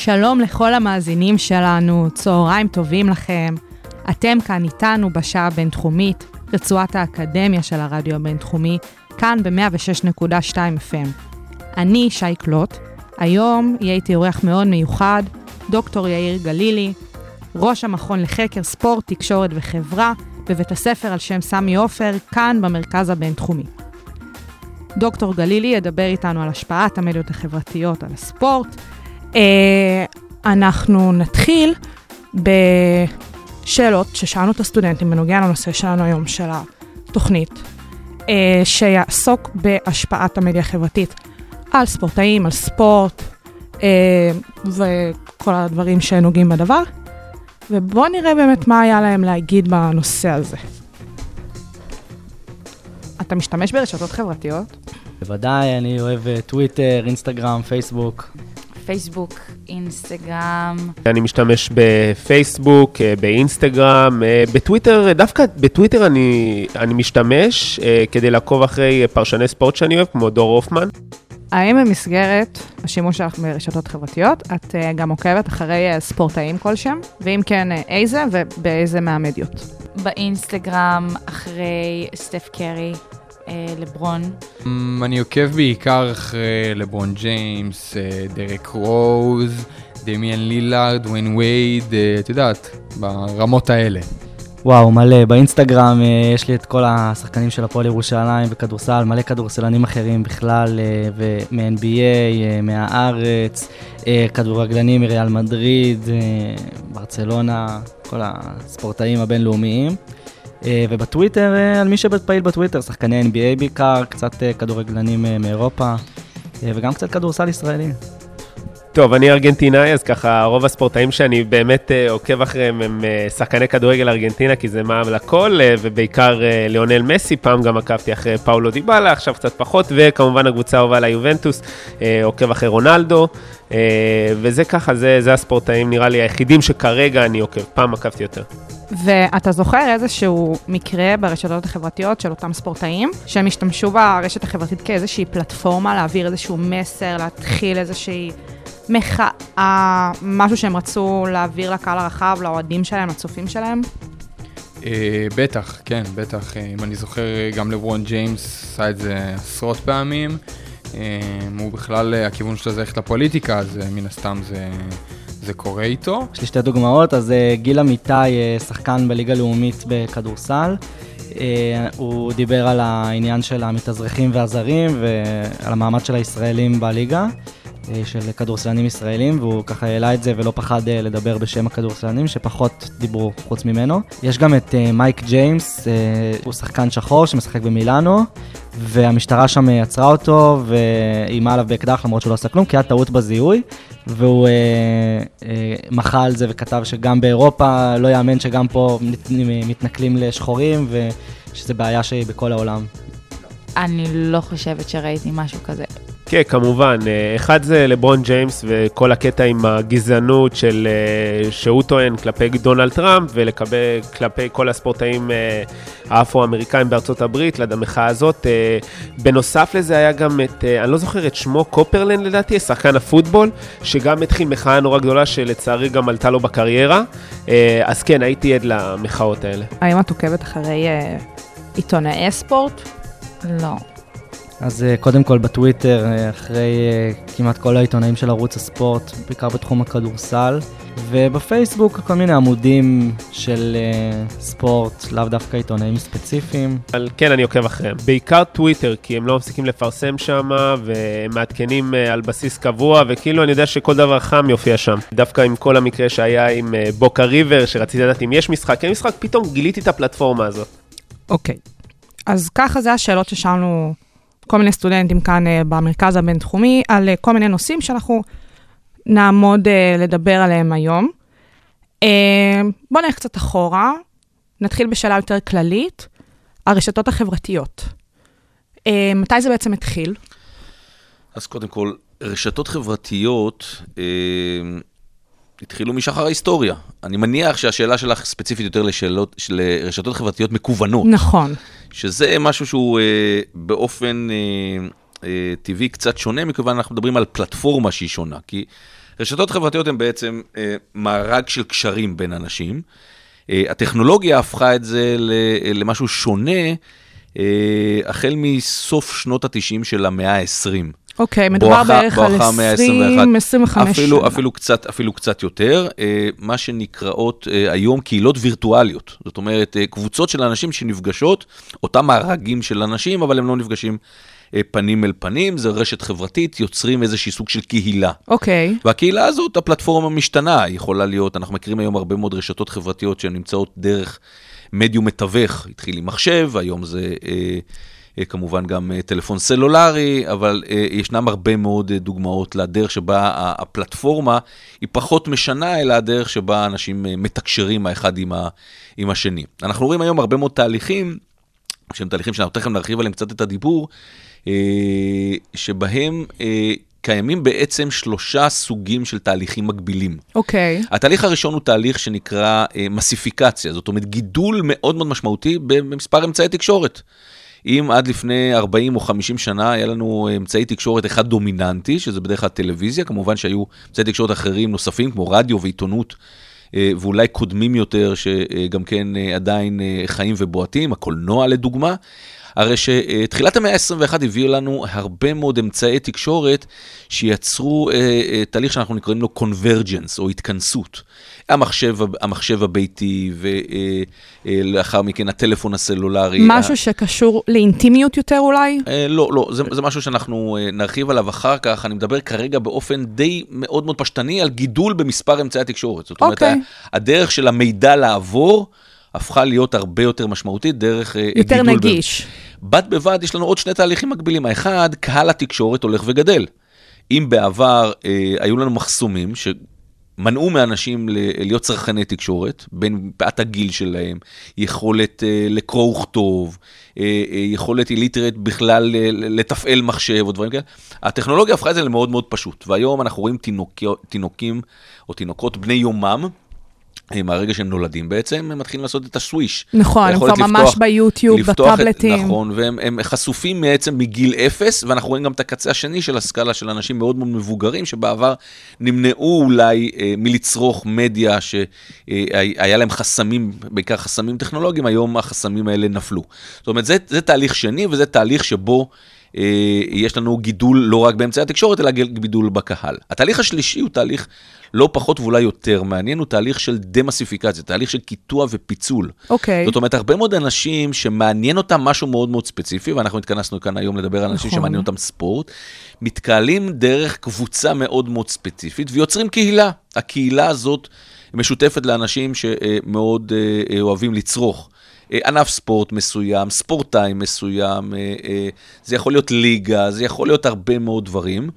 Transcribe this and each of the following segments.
שלום לכל המאזינים שלנו, צהריים טובים לכם. אתם כאן איתנו בשעה הבינתחומית, רצועת האקדמיה של הרדיו הבינתחומי, כאן ב-106.2 FM. אני שי קלוט, היום יהיה איתי אורח מאוד מיוחד, דוקטור יאיר גלילי, ראש המכון לחקר ספורט, תקשורת וחברה, בבית הספר על שם סמי עופר, כאן במרכז הבינתחומי. דוקטור גלילי ידבר איתנו על השפעת המדיות החברתיות על הספורט. אה, אנחנו נתחיל בשאלות ששאלנו את הסטודנטים בנוגע לנושא שלנו היום, של התוכנית, אה, שיעסוק בהשפעת המדיה החברתית על ספורטאים, על ספורט אה, וכל הדברים שנוגעים בדבר. ובואו נראה באמת מה היה להם להגיד בנושא הזה. אתה משתמש ברשתות חברתיות? בוודאי, אני אוהב טוויטר, אינסטגרם, פייסבוק. פייסבוק, אינסטגרם. אני משתמש בפייסבוק, אה, באינסטגרם, אה, בטוויטר, דווקא בטוויטר אני, אני משתמש אה, כדי לעקוב אחרי פרשני ספורט שאני אוהב, כמו דור הופמן. האם במסגרת השימוש שלך ברשתות חברתיות, את גם עוקבת אחרי ספורטאים כלשהם? ואם כן, איזה ובאיזה מהמדיות? באינסטגרם, אחרי סטף קרי, אה, לברון. Mm, אני עוקב בעיקר אחרי לברון ג'יימס, אה, דרק רוז, דמיאן לילארד, ווין וייד, אה, את יודעת, ברמות האלה. וואו, מלא. באינסטגרם אה, יש לי את כל השחקנים של הפועל ירושלים וכדורסל, מלא כדורסלנים אחרים בכלל, אה, מ-NBA, אה, מהארץ, אה, כדורגלנים מריאל מדריד, אה, ברצלונה, כל הספורטאים הבינלאומיים. אה, ובטוויטר, אה, על מי שפעיל בטוויטר, שחקני NBA בעיקר, קצת אה, כדורגלנים מאירופה, וגם קצת כדורסל ישראלי. טוב, אני ארגנטינאי, אז ככה, רוב הספורטאים שאני באמת עוקב אחריהם הם שחקני כדורגל ארגנטינה, כי זה מע"מ לכל, ובעיקר ליאונל מסי, פעם גם עקבתי אחרי פאולו דיבאלה, עכשיו קצת פחות, וכמובן הקבוצה האהובה uh, עוקב אחרי רונלדו, וזה ככה, זה, זה הספורטאים נראה לי היחידים שכרגע אני עוקב, פעם עקבתי יותר. ואתה זוכר איזשהו מקרה ברשתות החברתיות של אותם ספורטאים, שהם השתמשו ברשת החברתית כאיזושהי פלטפורמה להעביר איזשהו מסר, להתחיל איזושהי מחאה, משהו שהם רצו להעביר לקהל הרחב, לאוהדים שלהם, לצופים שלהם? Uh, בטח, כן, בטח. Uh, אם אני זוכר, גם לברון ג'יימס עשה את זה עשרות פעמים. Uh, הוא בכלל, uh, הכיוון שלו זה ללכת לפוליטיקה, אז uh, מן הסתם זה, זה קורה איתו. יש לי שתי דוגמאות, אז uh, גיל אמיתי, uh, שחקן בליגה לאומית בכדורסל. Uh, הוא דיבר על העניין של המתאזרחים והזרים ועל המעמד של הישראלים בליגה. אה, של כדורסלנים ישראלים, והוא ככה העלה את זה ולא פחד אה, לדבר בשם הכדורסלנים, שפחות דיברו חוץ ממנו. יש גם את אה, מייק ג'יימס, הוא שחקן שחור שמשחק במילאנו, והמשטרה שם עצרה אותו ואיימה עליו באקדח למרות שהוא לא עשה כלום, כי היה טעות בזיהוי, והוא אה, אה, מחה על זה וכתב שגם באירופה לא יאמן שגם פה מתנכלים לשחורים, ושזה בעיה שהיא בכל העולם. אני לא חושבת שראיתי משהו כזה. כן, כמובן. אה, אחד זה לברון ג'יימס וכל הקטע עם הגזענות של, אה, שהוא טוען כלפי דונלד טראמפ וכלפי כל הספורטאים אה, האפרו-אמריקאים בארצות הברית, ליד המחאה הזאת. בנוסף לזה היה גם את, אני לא זוכר את שמו, קופרלנד לדעתי, שחקן הפוטבול, שגם התחיל מחאה נורא גדולה שלצערי גם עלתה לו בקריירה. אז כן, הייתי עד למחאות האלה. האם את עוקבת אחרי עיתונאי ספורט? לא. אז uh, קודם כל בטוויטר, uh, אחרי uh, כמעט כל העיתונאים של ערוץ הספורט, בעיקר בתחום הכדורסל, ובפייסבוק כל מיני עמודים של ספורט, לאו דווקא עיתונאים ספציפיים. אבל כן, אני עוקב אחריהם. בעיקר טוויטר, כי הם לא מפסיקים לפרסם שם, והם מעדכנים על בסיס קבוע, וכאילו אני יודע שכל דבר חם יופיע שם. דווקא עם כל המקרה שהיה עם בוקה ריבר, שרציתי לדעת אם יש משחק, אין משחק, פתאום גיליתי את הפלטפורמה הזאת. אוקיי. Okay. אז ככה זה השאלות ששאלנו כל מיני סטודנטים כאן uh, במרכז הבינתחומי, על uh, כל מיני נושאים שאנחנו נעמוד uh, לדבר עליהם היום. אה, בואו נלך קצת אחורה, נתחיל בשאלה יותר כללית, הרשתות החברתיות. אה, מתי זה בעצם התחיל? אז קודם כל, רשתות חברתיות אה, התחילו משחר ההיסטוריה. אני מניח שהשאלה שלך ספציפית יותר לשאלות, של רשתות חברתיות מקוונות. נכון. שזה משהו שהוא אה, באופן אה, אה, טבעי קצת שונה, מכיוון אנחנו מדברים על פלטפורמה שהיא שונה. כי רשתות חברתיות הן בעצם אה, מארג של קשרים בין אנשים. אה, הטכנולוגיה הפכה את זה ל- למשהו שונה, אה, החל מסוף שנות ה-90 של המאה ה-20. אוקיי, מדובר בערך על 20, 25 אפילו, שנה. אפילו קצת, אפילו קצת יותר, אה, מה שנקראות אה, היום קהילות וירטואליות. זאת אומרת, אה, קבוצות של אנשים שנפגשות, אותם מארגים של אנשים, אבל הם לא נפגשים פנים אל פנים, זה רשת חברתית, יוצרים איזשהי סוג של קהילה. אוקיי, והקהילה הזאת, הפלטפורמה משתנה, היא יכולה להיות, אנחנו מכירים היום הרבה מאוד רשתות חברתיות שהן נמצאות דרך מדיום מתווך, התחיל עם מחשב, היום זה אה, כמובן גם אה, טלפון סלולרי, אבל אה, ישנם הרבה מאוד אה, דוגמאות לדרך שבה הפלטפורמה היא פחות משנה, אלא הדרך שבה אנשים אה, מתקשרים האחד עם, ה, עם השני. אנחנו רואים היום הרבה מאוד תהליכים, שהם תהליכים שאנחנו תכף נרחיב עליהם קצת את הדיבור, אה, שבהם אה, קיימים בעצם שלושה סוגים של תהליכים מקבילים. אוקיי. התהליך הראשון הוא תהליך שנקרא אה, מסיפיקציה, זאת אומרת גידול מאוד מאוד משמעותי במספר אמצעי תקשורת. אם עד לפני 40 או 50 שנה היה לנו אמצעי תקשורת אחד דומיננטי, שזה בדרך כלל טלוויזיה, כמובן שהיו אמצעי תקשורת אחרים נוספים, כמו רדיו ועיתונות, אה, ואולי קודמים יותר, שגם כן אה, עדיין אה, חיים ובועטים, הקולנוע לדוגמה. הרי שתחילת המאה ה-21 הביאו לנו הרבה מאוד אמצעי תקשורת שיצרו אה, אה, תהליך שאנחנו קוראים לו convergence או התכנסות. המחשב, המחשב הביתי ולאחר אה, מכן הטלפון הסלולרי. משהו שקשור לאינטימיות יותר אולי? אה, לא, לא, זה, זה משהו שאנחנו אה, נרחיב עליו אחר כך. אני מדבר כרגע באופן די מאוד מאוד פשטני על גידול במספר אמצעי התקשורת. זאת אומרת, אוקיי. הדרך של המידע לעבור הפכה להיות הרבה יותר משמעותית דרך אה, יותר גידול. נגיש. בד בבד יש לנו עוד שני תהליכים מקבילים. האחד, קהל התקשורת הולך וגדל. אם בעבר אה, היו לנו מחסומים שמנעו מאנשים להיות צרכני תקשורת, בין מפאת הגיל שלהם, יכולת אה, לקרוא וכתוב, אה, אה, יכולת איליטרית בכלל לתפעל מחשב או דברים כאלה, הטכנולוגיה הפכה את זה למאוד מאוד פשוט. והיום אנחנו רואים תינוק, תינוקים או תינוקות בני יומם, מהרגע שהם נולדים בעצם, הם מתחילים לעשות את הסוויש. נכון, הם כבר לפתוח- ממש ביוטיוב, לפתוח את- בטאבלטים. נכון, והם הם חשופים בעצם מגיל אפס, ואנחנו רואים גם את הקצה השני של הסקאלה של אנשים מאוד מאוד מבוגרים, שבעבר נמנעו אולי אה, מלצרוך מדיה שהיה להם חסמים, בעיקר חסמים טכנולוגיים, היום החסמים האלה נפלו. זאת אומרת, זה, זה תהליך שני, וזה תהליך שבו... אה, יש לנו גידול לא רק באמצעי התקשורת, אלא גידול בקהל. התהליך השלישי הוא תהליך לא פחות ואולי יותר מעניין, הוא תהליך של דמסיפיקציה, תהליך של קיטוע ופיצול. אוקיי. זאת אומרת, הרבה מאוד אנשים שמעניין אותם משהו מאוד מאוד ספציפי, ואנחנו התכנסנו כאן היום לדבר על אנשים נכון. שמעניין אותם ספורט, מתקהלים דרך קבוצה מאוד מאוד ספציפית ויוצרים קהילה. הקהילה הזאת משותפת לאנשים שמאוד אה, אוהבים לצרוך. אה, ענף ספורט מסוים, ספורטאי מסוים, אה, אה, זה יכול להיות ליגה, זה יכול להיות הרבה מאוד דברים.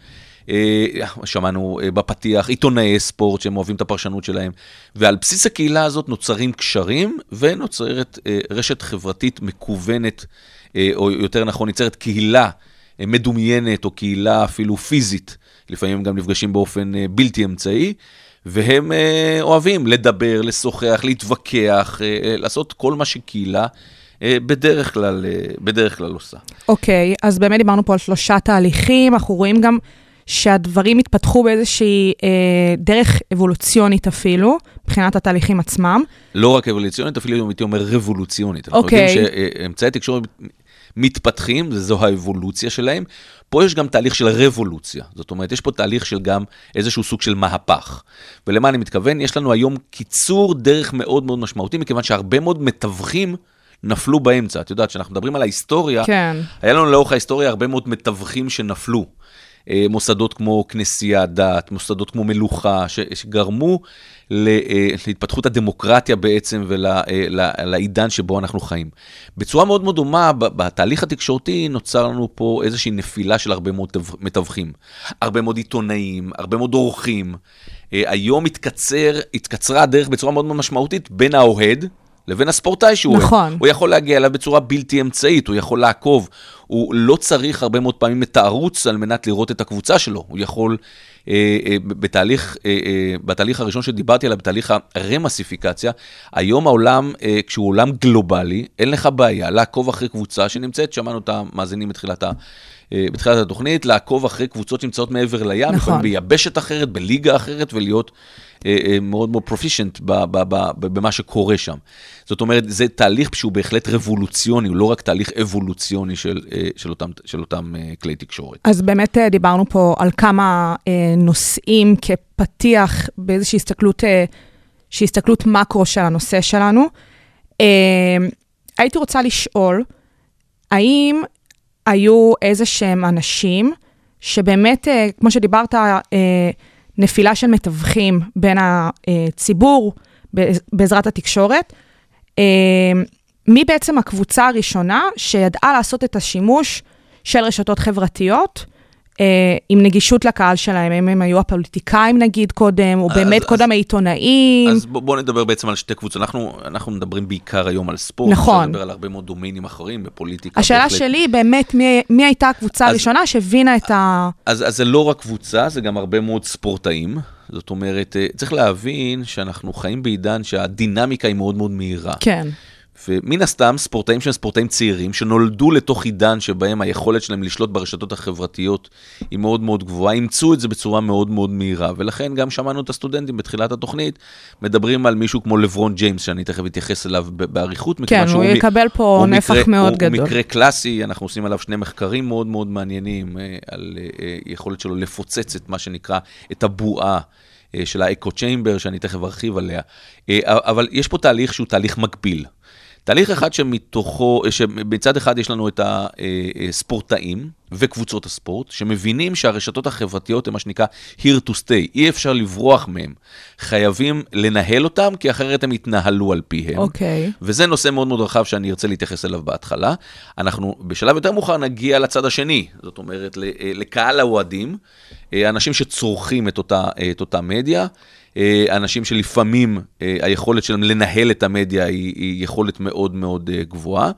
שמענו בפתיח עיתונאי ספורט שהם אוהבים את הפרשנות שלהם, ועל בסיס הקהילה הזאת נוצרים קשרים ונוצרת רשת חברתית מקוונת, או יותר נכון, ניצרת קהילה מדומיינת או קהילה אפילו פיזית, לפעמים גם נפגשים באופן בלתי אמצעי. והם אה, אוהבים לדבר, לשוחח, להתווכח, אה, לעשות כל מה שקהילה אה, בדרך כלל, אה, בדרך כלל עושה. אוקיי, אז באמת דיברנו פה על שלושה תהליכים, אנחנו רואים גם שהדברים התפתחו באיזושהי אה, דרך אבולוציונית אפילו, מבחינת התהליכים עצמם. לא רק אבולוציונית, אפילו הייתי אומר רבולוציונית. אנחנו אוקיי. יודעים שאמצעי תקשורת מתפתחים, וזו האבולוציה שלהם. פה יש גם תהליך של רבולוציה. זאת אומרת, יש פה תהליך של גם איזשהו סוג של מהפך. ולמה אני מתכוון? יש לנו היום קיצור דרך מאוד מאוד משמעותי, מכיוון שהרבה מאוד מתווכים נפלו באמצע. את יודעת, כשאנחנו מדברים על ההיסטוריה, כן. היה לנו לאורך ההיסטוריה הרבה מאוד מתווכים שנפלו. אה, מוסדות כמו כנסיית דת, מוסדות כמו מלוכה, שגרמו אה, להתפתחות הדמוקרטיה בעצם ולעידן שבו אנחנו חיים. בצורה מאוד מאוד דומה, בתהליך התקשורתי נוצר לנו פה איזושהי נפילה של הרבה מאוד תו- מתווכים. הרבה מאוד עיתונאים, הרבה מאוד עורכים. אה, היום התקצר, התקצרה הדרך בצורה מאוד מאוד משמעותית בין האוהד, לבין הספורטאי שהוא. נכון. הוא יכול להגיע אליו בצורה בלתי אמצעית, הוא יכול לעקוב, הוא לא צריך הרבה מאוד פעמים את הערוץ על מנת לראות את הקבוצה שלו, הוא יכול אה, אה, בתהליך, אה, אה, בתהליך הראשון שדיברתי עליו, בתהליך הרמסיפיקציה, היום העולם, אה, כשהוא עולם גלובלי, אין לך בעיה לעקוב אחרי קבוצה שנמצאת, שמענו את המאזינים בתחילת ה... אה, בתחילת התוכנית, לעקוב אחרי קבוצות שנמצאות מעבר לים, נכון. ביבשת אחרת, בליגה אחרת, ולהיות מאוד מאוד פרופישנט במה שקורה שם. זאת אומרת, זה תהליך שהוא בהחלט רבולוציוני, הוא לא רק תהליך אבולוציוני של, אה, של אותם, של אותם אה, כלי תקשורת. אז באמת אה, דיברנו פה על כמה אה, נושאים כפתיח באיזושהי הסתכלות, אה, הסתכלות מקרו של הנושא שלנו. אה, הייתי רוצה לשאול, האם היו איזה שהם אנשים שבאמת, אה, כמו שדיברת, אה, נפילה של מתווכים בין הציבור בעז- בעזרת התקשורת, אה, מי בעצם הקבוצה הראשונה שידעה לעשות את השימוש של רשתות חברתיות עם נגישות לקהל שלהם? אם הם היו הפוליטיקאים נגיד קודם, או אז- באמת אז- קודם העיתונאים? אז בואו בוא נדבר בעצם על שתי קבוצות. אנחנו, אנחנו מדברים בעיקר היום על ספורט. נכון. אפשר לדבר על הרבה מאוד דומיינים אחרים, בפוליטיקה. השאלה בהחלט. שלי היא באמת, מי, מי הייתה הקבוצה אז- הראשונה שהבינה את ה... אז, אז זה לא רק קבוצה, זה גם הרבה מאוד ספורטאים. זאת אומרת, אה, צריך להבין שאנחנו חיים בעידן שהדינמיקה היא מאוד מאוד מהירה. כן. ומן הסתם, ספורטאים שהם ספורטאים צעירים, שנולדו לתוך עידן שבהם היכולת שלהם לשלוט ברשתות החברתיות היא מאוד מאוד גבוהה, אימצו את זה בצורה מאוד מאוד מהירה, ולכן גם שמענו את הסטודנטים בתחילת התוכנית, מדברים על מישהו כמו לברון ג'יימס, שאני תכף אתייחס אליו באריכות, מכיוון כן, שהוא הוא יקבל פה הוא נפח מקרה- מאוד הוא, גדול. הוא מקרה קלאסי, אנחנו עושים עליו שני מחקרים מאוד מאוד מעניינים, אה, על אה, אה, יכולת שלו לפוצץ את מה שנקרא, את הבועה. של האקו צ'יימבר, שאני תכף ארחיב עליה. אבל יש פה תהליך שהוא תהליך מקביל. תהליך אחד שמתוכו, שמצד אחד יש לנו את הספורטאים וקבוצות הספורט, שמבינים שהרשתות החברתיות הן מה שנקרא here to stay, אי אפשר לברוח מהם. חייבים לנהל אותם, כי אחרת הם יתנהלו על פיהם. אוקיי. וזה נושא מאוד מאוד רחב שאני ארצה להתייחס אליו בהתחלה. אנחנו בשלב יותר מאוחר נגיע לצד השני, זאת אומרת, אה, לקהל האוהדים, אה, אנשים שצורכים את אותה, אה, את אותה מדיה, אה, אנשים שלפעמים אה, היכולת שלהם לנהל את המדיה היא, יכולת מאוד מאוד אה, גבוהה.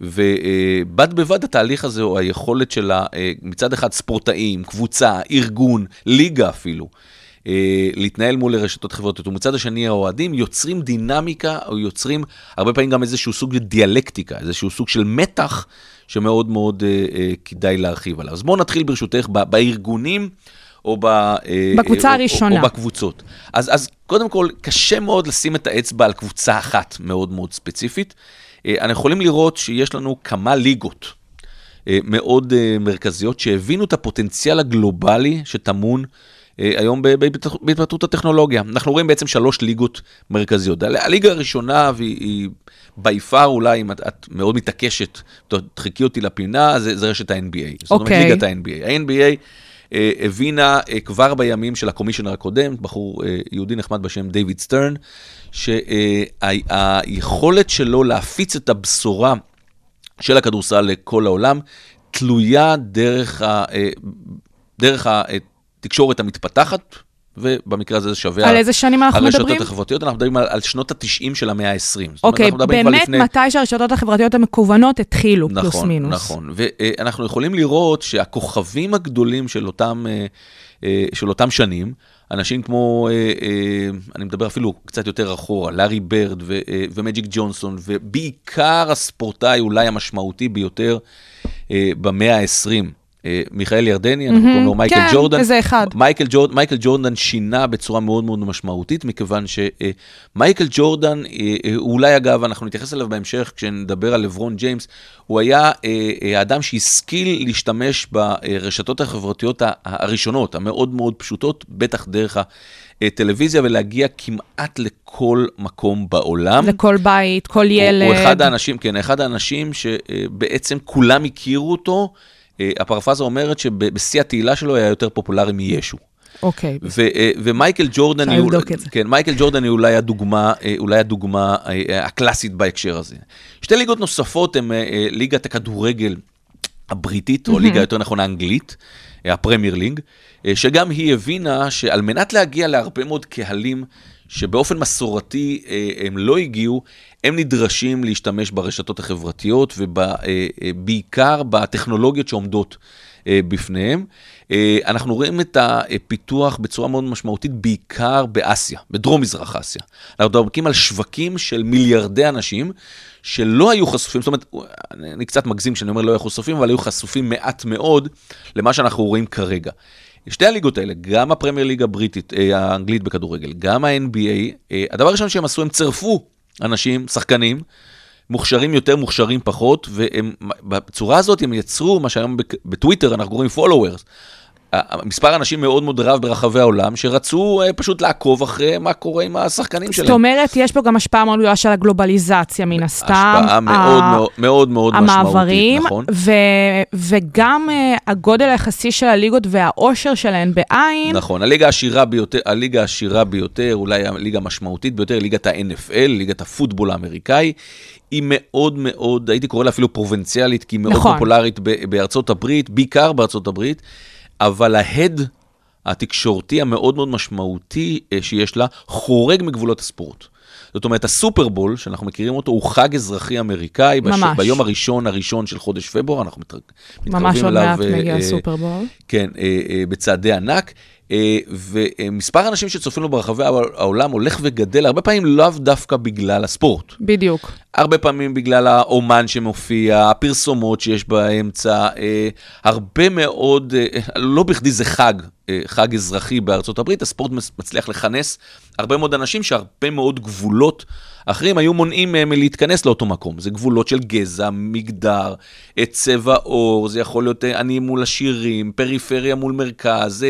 ובד בבד התהליך הזה הוא היכולת של אה, מצד אחד ספורטאים, קבוצה, ארגון, ליגה אפילו. אה, להתנהל מול רשתות חברתיות, ומצד השני האוהדים יוצרים דינמיקה, או יוצרים הרבה פעמים גם איזשהו סוג של דיאלקטיקה, איזשהו סוג של מתח שמאוד מאוד אה, אה, כדאי להרחיב עליו. אז בואו נתחיל ברשותך בארגונים. או ב, אה, בקבוצה אה, או- הראשונה. או, או בקבוצות. אז, אז קודם כל, קשה מאוד לשים את האצבע על קבוצה אחת מאוד מאוד ספציפית. אה, אנחנו יכולים לראות שיש לנו כמה ליגות מאוד מרכזיות שהבינו את הפוטנציאל הגלובלי שטמון היום בהתפתחות הטכנולוגיה. אנחנו רואים בעצם שלוש ליגות מרכזיות. הליגה הראשונה, והיא by far אולי, אם את, את מאוד מתעקשת, תדחקי אותי לפינה, זה, זה רשת ה-NBA. זאת אומרת, אוקיי. ליגת ה-NBA. ה-NBA הבינה אה, כבר בימים של הקומישיונר הקודם, בחור אה, יהודי נחמד בשם דיוויד סטרן, שהיכולת שלו להפיץ את הבשורה של הכדורסל לכל העולם, תלויה דרך, ה, אה, דרך התקשורת המתפתחת, ובמקרה הזה זה שווה על איזה שנים אנחנו מדברים? הרשתות החברתיות, אנחנו מדברים על, על שנות ה-90 של המאה ה-20. זאת אומרת, אוקיי, באמת לפני... מתי שהרשתות החברתיות המקוונות התחילו, פלוס נכון, מינוס. נכון, ואנחנו יכולים לראות שהכוכבים הגדולים של אותם, אה, אה, של אותם שנים, אנשים כמו, אה, אני מדבר אפילו קצת יותר אחורה, לארי ברד ו- ומג'יק ג'ונסון, ובעיקר הספורטאי אולי המשמעותי ביותר אה, במאה ה-20. אה, מיכאל ירדני, אנחנו קוראים לו מייקל כן, ג'ורדן. איזה אחד. מייקל, ג'ורד, מייקל ג'ורדן שינה בצורה מאוד מאוד משמעותית, מכיוון שמייקל ג'ורדן, אה, אה, הוא אולי אגב, אנחנו נתייחס אליו בהמשך כשנדבר על לברון ג'יימס, הוא היה אה, אה, האדם שהשכיל להשתמש ברשתות החברתיות ה- הראשונות, המאוד מאוד פשוטות, בטח דרך הטלוויזיה, ולהגיע כמעט לכל מקום בעולם. לכל בית, כל הוא- ילד. הוא אחד האנשים, כן, אחד האנשים שבעצם כולם הכירו אותו. אה, הפרפרזה אומרת שבשיא התהילה שלו היה יותר פופולרי מישו. אוקיי. אה, ומייקל ג'ורדן, זה. כן, מייקל ג'ורדן היא אולי הדוגמה, אה, אולי הדוגמה הקלאסית בהקשר הזה. שתי ליגות נוספות הן ליגת הכדורגל הבריטית, או ליגה יותר נכון האנגלית, הפרמייר אה, שגם היא הבינה שעל מנת להגיע להרבה מאוד קהלים שבאופן מסורתי אה, הם לא הגיעו, הם נדרשים להשתמש ברשתות החברתיות ובעיקר בטכנולוגיות שעומדות אה, בפניהם. אה, אנחנו רואים את הפיתוח בצורה מאוד משמעותית, בעיקר באסיה, בדרום-מזרח אסיה. אנחנו מדברים על שווקים של מיליארדי אנשים שלא היו חשופים, זאת אומרת, אני קצת מגזים כשאני אומר לא היו חשופים, אבל היו חשופים מעט מאוד למה שאנחנו רואים כרגע. שתי הליגות האלה, גם הפרמייר ליג הבריטית, אה, האנגלית בכדורגל, גם ה-NBA, אה, הדבר הראשון שהם עשו, הם צירפו אנשים, שחקנים, מוכשרים יותר, מוכשרים פחות, ובצורה הזאת הם יצרו מה שהיום בטוויטר אנחנו קוראים followers. מספר אנשים מאוד מאוד רב ברחבי העולם, שרצו אה, פשוט לעקוב אחרי מה קורה עם השחקנים זאת שלהם. אומרת, יש פה גם השפעה מאוד גדולה של הגלובליזציה, מן הסתם. השפעה מאוד מאוד מאוד המעברים, משמעותית, נכון? ו- וגם uh, הגודל היחסי של הליגות והאושר שלהן בעין. נכון, הליגה העשירה ביותר, הליגה העשירה ביותר, אולי הליגה המשמעותית ביותר, ליגת ה-NFL, ליגת הפוטבול האמריקאי, היא מאוד מאוד, הייתי קורא לה אפילו פרובינציאלית, כי היא מאוד נכון. פופולרית בארצות הברית, בעיקר בארצות הברית, אבל ההד התקשורתי המאוד מאוד משמעותי אה, שיש לה, חורג מגבולות הספורט. זאת אומרת, הסופרבול, שאנחנו מכירים אותו, הוא חג אזרחי אמריקאי. בש... ממש. ביום הראשון הראשון של חודש פברואר, אנחנו מתר... מתקרבים ממש עוד אליו. מעט אה, מגיע אה, הסופרבול. כן, אה, אה, בצעדי ענק. ומספר האנשים שצופים לו ברחבי העולם הולך וגדל, הרבה פעמים לאו דווקא בגלל הספורט. בדיוק. הרבה פעמים בגלל האומן שמופיע, הפרסומות שיש באמצע, אה, הרבה מאוד, אה, לא בכדי זה חג, אה, חג אזרחי בארצות הברית, הספורט מצליח לכנס הרבה מאוד אנשים שהרבה מאוד גבולות אחרים היו מונעים מהם מלהתכנס לאותו מקום. זה גבולות של גזע, מגדר, אה, צבע עור, זה יכול להיות אה, עניים מול עשירים, פריפריה מול מרכז,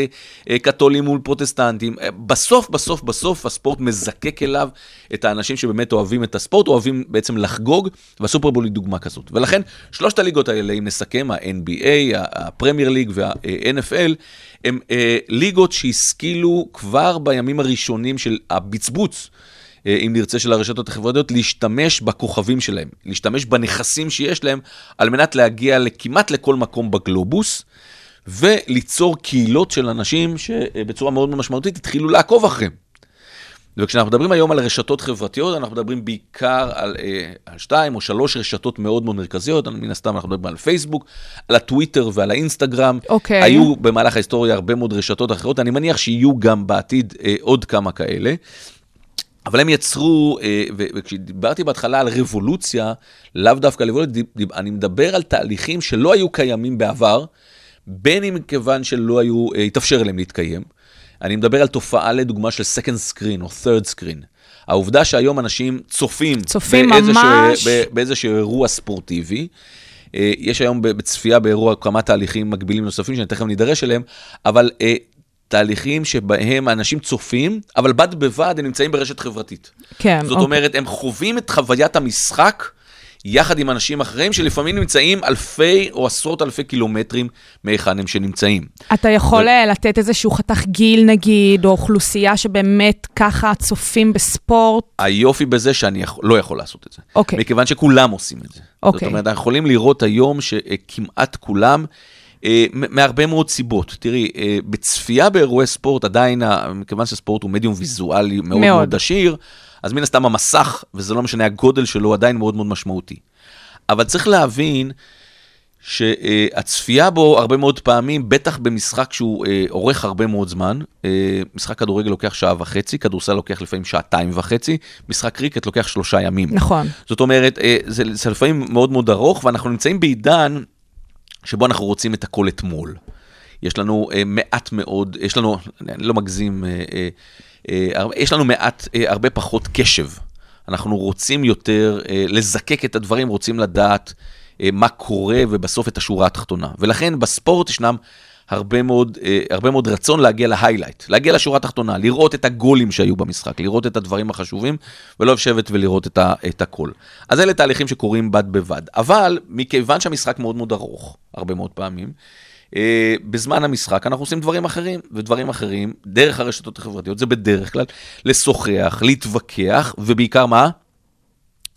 אה, קתולים מול פרוטסטנטים. אה, בסוף, בסוף, בסוף הספורט מזקק אליו את האנשים שבאמת אוהבים את הספורט, אוהבים בעצם לחגוג, והסופרבול היא דוגמה כזאת. ולכן, שלושת הליגות האלה, אם נסכם, ה-NBA, הפרמייר ליג וה-NFL, הם אה, ליגות שהשכילו כבר בימים הראשונים של הבצבוץ. אה, אם נרצה, של הרשתות החברתיות, להשתמש בכוכבים שלהם, להשתמש בנכסים שיש להם, על מנת להגיע כמעט לכל מקום בגלובוס, וליצור קהילות של אנשים שבצורה מאוד משמעותית התחילו לעקוב אחריהם. וכשאנחנו מדברים היום על רשתות חברתיות, אנחנו מדברים בעיקר על, אה, על שתיים או שלוש רשתות מאוד מאוד מרכזיות, מן הסתם אנחנו מדברים על פייסבוק, על הטוויטר ועל האינסטגרם. אוקיי. היו במהלך ההיסטוריה הרבה מאוד רשתות אחרות, אני מניח שיהיו גם בעתיד אה, עוד כמה כאלה. אבל הם יצרו, אה, וכשדיברתי בהתחלה על רבולוציה, לאו דווקא רבולוציה, אני מדבר על תהליכים שלא היו קיימים בעבר, בין אם כיוון שלא היו, אה, התאפשר להם להתקיים. אני מדבר על תופעה לדוגמה של second screen או third screen. העובדה שהיום אנשים צופים, צופים באיזשהו- ממש. באיזשהו אירוע ספורטיבי. אה, יש היום בצפייה באירוע כמה תהליכים מקבילים נוספים שאני תכף נידרש אליהם, אבל אה, תהליכים שבהם אנשים צופים, אבל בד בבד הם נמצאים ברשת חברתית. כן, זאת אוקיי. אומרת, הם חווים את חוויית המשחק יחד עם אנשים אחרים, שלפעמים נמצאים אלפי או עשרות אלפי קילומטרים מהיכן הם שנמצאים. אתה יכול אה, לתת איזשהו חתך גיל נגיד, או אוכלוסייה שבאמת ככה צופים בספורט? היופי בזה שאני יכול, לא יכול לעשות את זה. אוקיי. מכיוון שכולם עושים את זה. אוקיי. זאת אומרת, אנחנו יכולים לראות היום שכמעט כולם, אה, מהרבה מאוד סיבות. תראי, אה, בצפייה באירועי ספורט, עדיין, מכיוון שספורט הוא מדיום ויזואלי מאוד, מאוד. מאוד עשיר, אז מן הסתם המסך, וזה לא משנה הגודל שלו, הוא עדיין מאוד מאוד משמעותי. אבל צריך להבין שהצפייה בו הרבה מאוד פעמים, בטח במשחק שהוא אה, אורך הרבה מאוד זמן, אה, משחק כדורגל לוקח שעה וחצי, כדורסל לוקח לפעמים שעתיים וחצי, משחק קריקט לוקח שלושה ימים. נכון. זאת אומרת, אה, זה, זה לפעמים מאוד מאוד ארוך, ואנחנו נמצאים בעידן שבו אנחנו רוצים את הכל אתמול. יש לנו אה, מעט מאוד, יש לנו, אני לא מגזים, אה, אה, אה, יש לנו מעט, אה, הרבה פחות קשב. אנחנו רוצים יותר אה, לזקק את הדברים, רוצים לדעת אה, מה קורה, ובסוף את השורה התחתונה. ולכן בספורט ישנם הרבה מאוד, אה, הרבה מאוד רצון להגיע להיילייט, להגיע לשורה התחתונה, לראות את הגולים שהיו במשחק, לראות את הדברים החשובים, ולא לשבת ולראות את, ה, את הכל. אז אלה תהליכים שקורים בד בבד. אבל מכיוון שהמשחק מאוד מאוד ארוך, הרבה מאוד פעמים, אה, בזמן המשחק אנחנו עושים דברים אחרים, ודברים אחרים, דרך הרשתות החברתיות, זה בדרך כלל לשוחח, להתווכח, ובעיקר מה?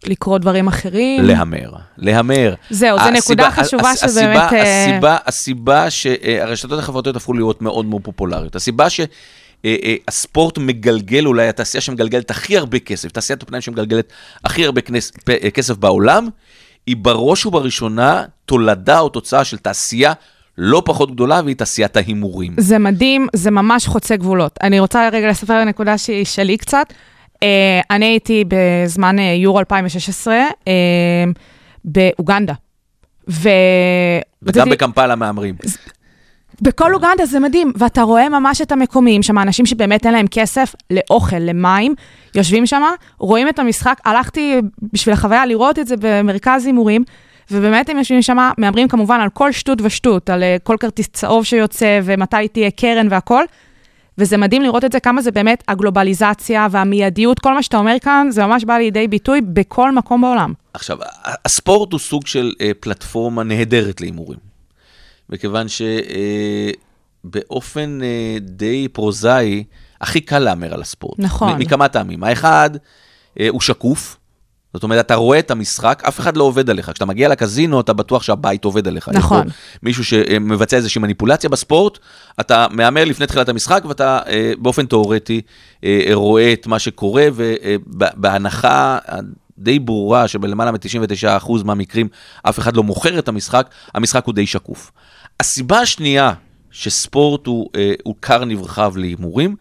לקרוא דברים אחרים. להמר, להמר. זהו, זו נקודה חשובה שבאמת... הסיבה, אה, הסיבה, הסיבה שהרשתות החברתיות הפכו להיות מאוד מאוד פופולריות, הסיבה שהספורט מגלגל, אולי התעשייה שמגלגלת הכי הרבה כסף, תעשיית הפנאים שמגלגלת הכי הרבה כנס, פ- אה, כסף בעולם, היא בראש ובראשונה תולדה או תוצאה של תעשייה לא פחות גדולה, והיא תעשיית ההימורים. זה מדהים, זה ממש חוצה גבולות. אני רוצה רגע לספר נקודה שהיא שלי קצת. Uh, אני הייתי בזמן uh, יורו 2016 uh, באוגנדה. ו... וגם בקמפלה מהמרים. בכל אוגנדה זה מדהים, ואתה רואה ממש את המקומיים שם, אנשים שבאמת אין להם כסף לאוכל, למים, יושבים שם, רואים את המשחק. הלכתי בשביל החוויה לראות את זה במרכז הימורים, ובאמת הם יושבים שם, מהמרים כמובן על כל שטות ושטות, על אה, כל כרטיס צהוב שיוצא, ומתי תהיה קרן והכל. וזה מדהים לראות את זה, כמה זה באמת הגלובליזציה והמיידיות, כל מה שאתה אומר כאן, זה ממש בא לידי ביטוי בכל מקום בעולם. עכשיו, הספורט הוא סוג של אה, פלטפורמה נהדרת להימורים. מכיוון שבאופן אה, די פרוזאי, הכי קל להמר על הספורט. נכון. מכמה טעמים. האחד, אה, הוא שקוף. זאת אומרת, אתה רואה את המשחק, אף אחד לא עובד עליך. כשאתה מגיע לקזינו, אתה בטוח שהבית עובד עליך. נכון. מישהו שמבצע איזושהי מניפולציה בספורט, אתה מהמר לפני תחילת המשחק, ואתה אה, באופן תיאורטי אה, רואה את מה שקורה, ובהנחה די ברורה שבלמעלה מ-99% מהמקרים אף אחד לא מוכר את המשחק, המשחק הוא די שקוף. הסיבה השנייה שספורט הוא, אה, הוא כר נרחב להימורים,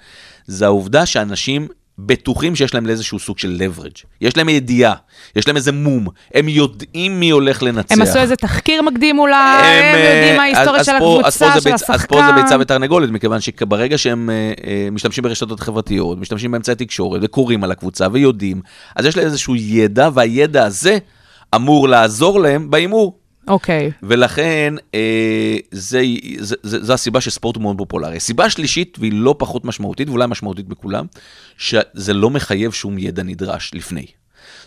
זה העובדה שאנשים בטוחים שיש להם לאיזשהו סוג של leverage. יש להם ידיעה, יש להם איזה מום, הם יודעים מי הולך לנצח. הם עשו איזה תחקיר מקדים אולי, הם אה, יודעים מה ההיסטוריה של פה- הקבוצה, של ביצ- השחקן. אז פה זה ביצה ותרנגולת, מכיוון שברגע שהם אה, אה, משתמשים ברשתות חברתיות, משתמשים באמצעי תקשורת וקוראים על הקבוצה ויודעים, אז יש להם איזשהו ידע, והידע הזה אמור לעזור להם בהימור. אוקיי. ולכן, אה, זה, זה, זה, זו הסיבה שספורט הוא מאוד פופולרי. הסיבה השלישית, והיא לא פחות משמעותית, ואולי משמעותית בכולם, שזה לא מחייב שום ידע נדרש לפני.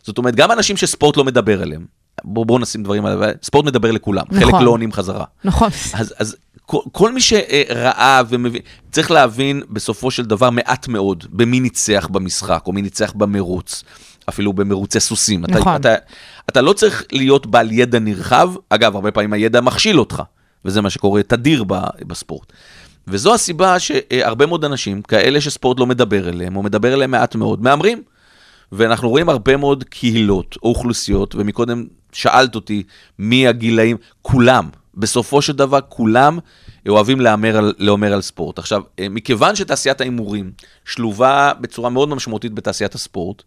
זאת אומרת, גם אנשים שספורט לא מדבר אליהם, בואו בוא נשים דברים על... ספורט מדבר לכולם, נכון. חלק לא עונים חזרה. נכון. אז, אז כל, כל מי שראה ומבין, צריך להבין בסופו של דבר מעט מאוד במי ניצח במשחק, או מי ניצח במרוץ, אפילו במרוצי סוסים. נכון. אתה, אתה, אתה לא צריך להיות בעל ידע נרחב, אגב, הרבה פעמים הידע מכשיל אותך, וזה מה שקורה תדיר ב, בספורט. וזו הסיבה שהרבה מאוד אנשים, כאלה שספורט לא מדבר אליהם, או מדבר אליהם מעט מאוד, מהמרים. ואנחנו רואים הרבה מאוד קהילות או אוכלוסיות, ומקודם שאלת אותי מי הגילאים, כולם, בסופו של דבר כולם אוהבים להמר על, להמר על ספורט. עכשיו, אה, מכיוון שתעשיית ההימורים שלובה בצורה מאוד משמעותית בתעשיית הספורט,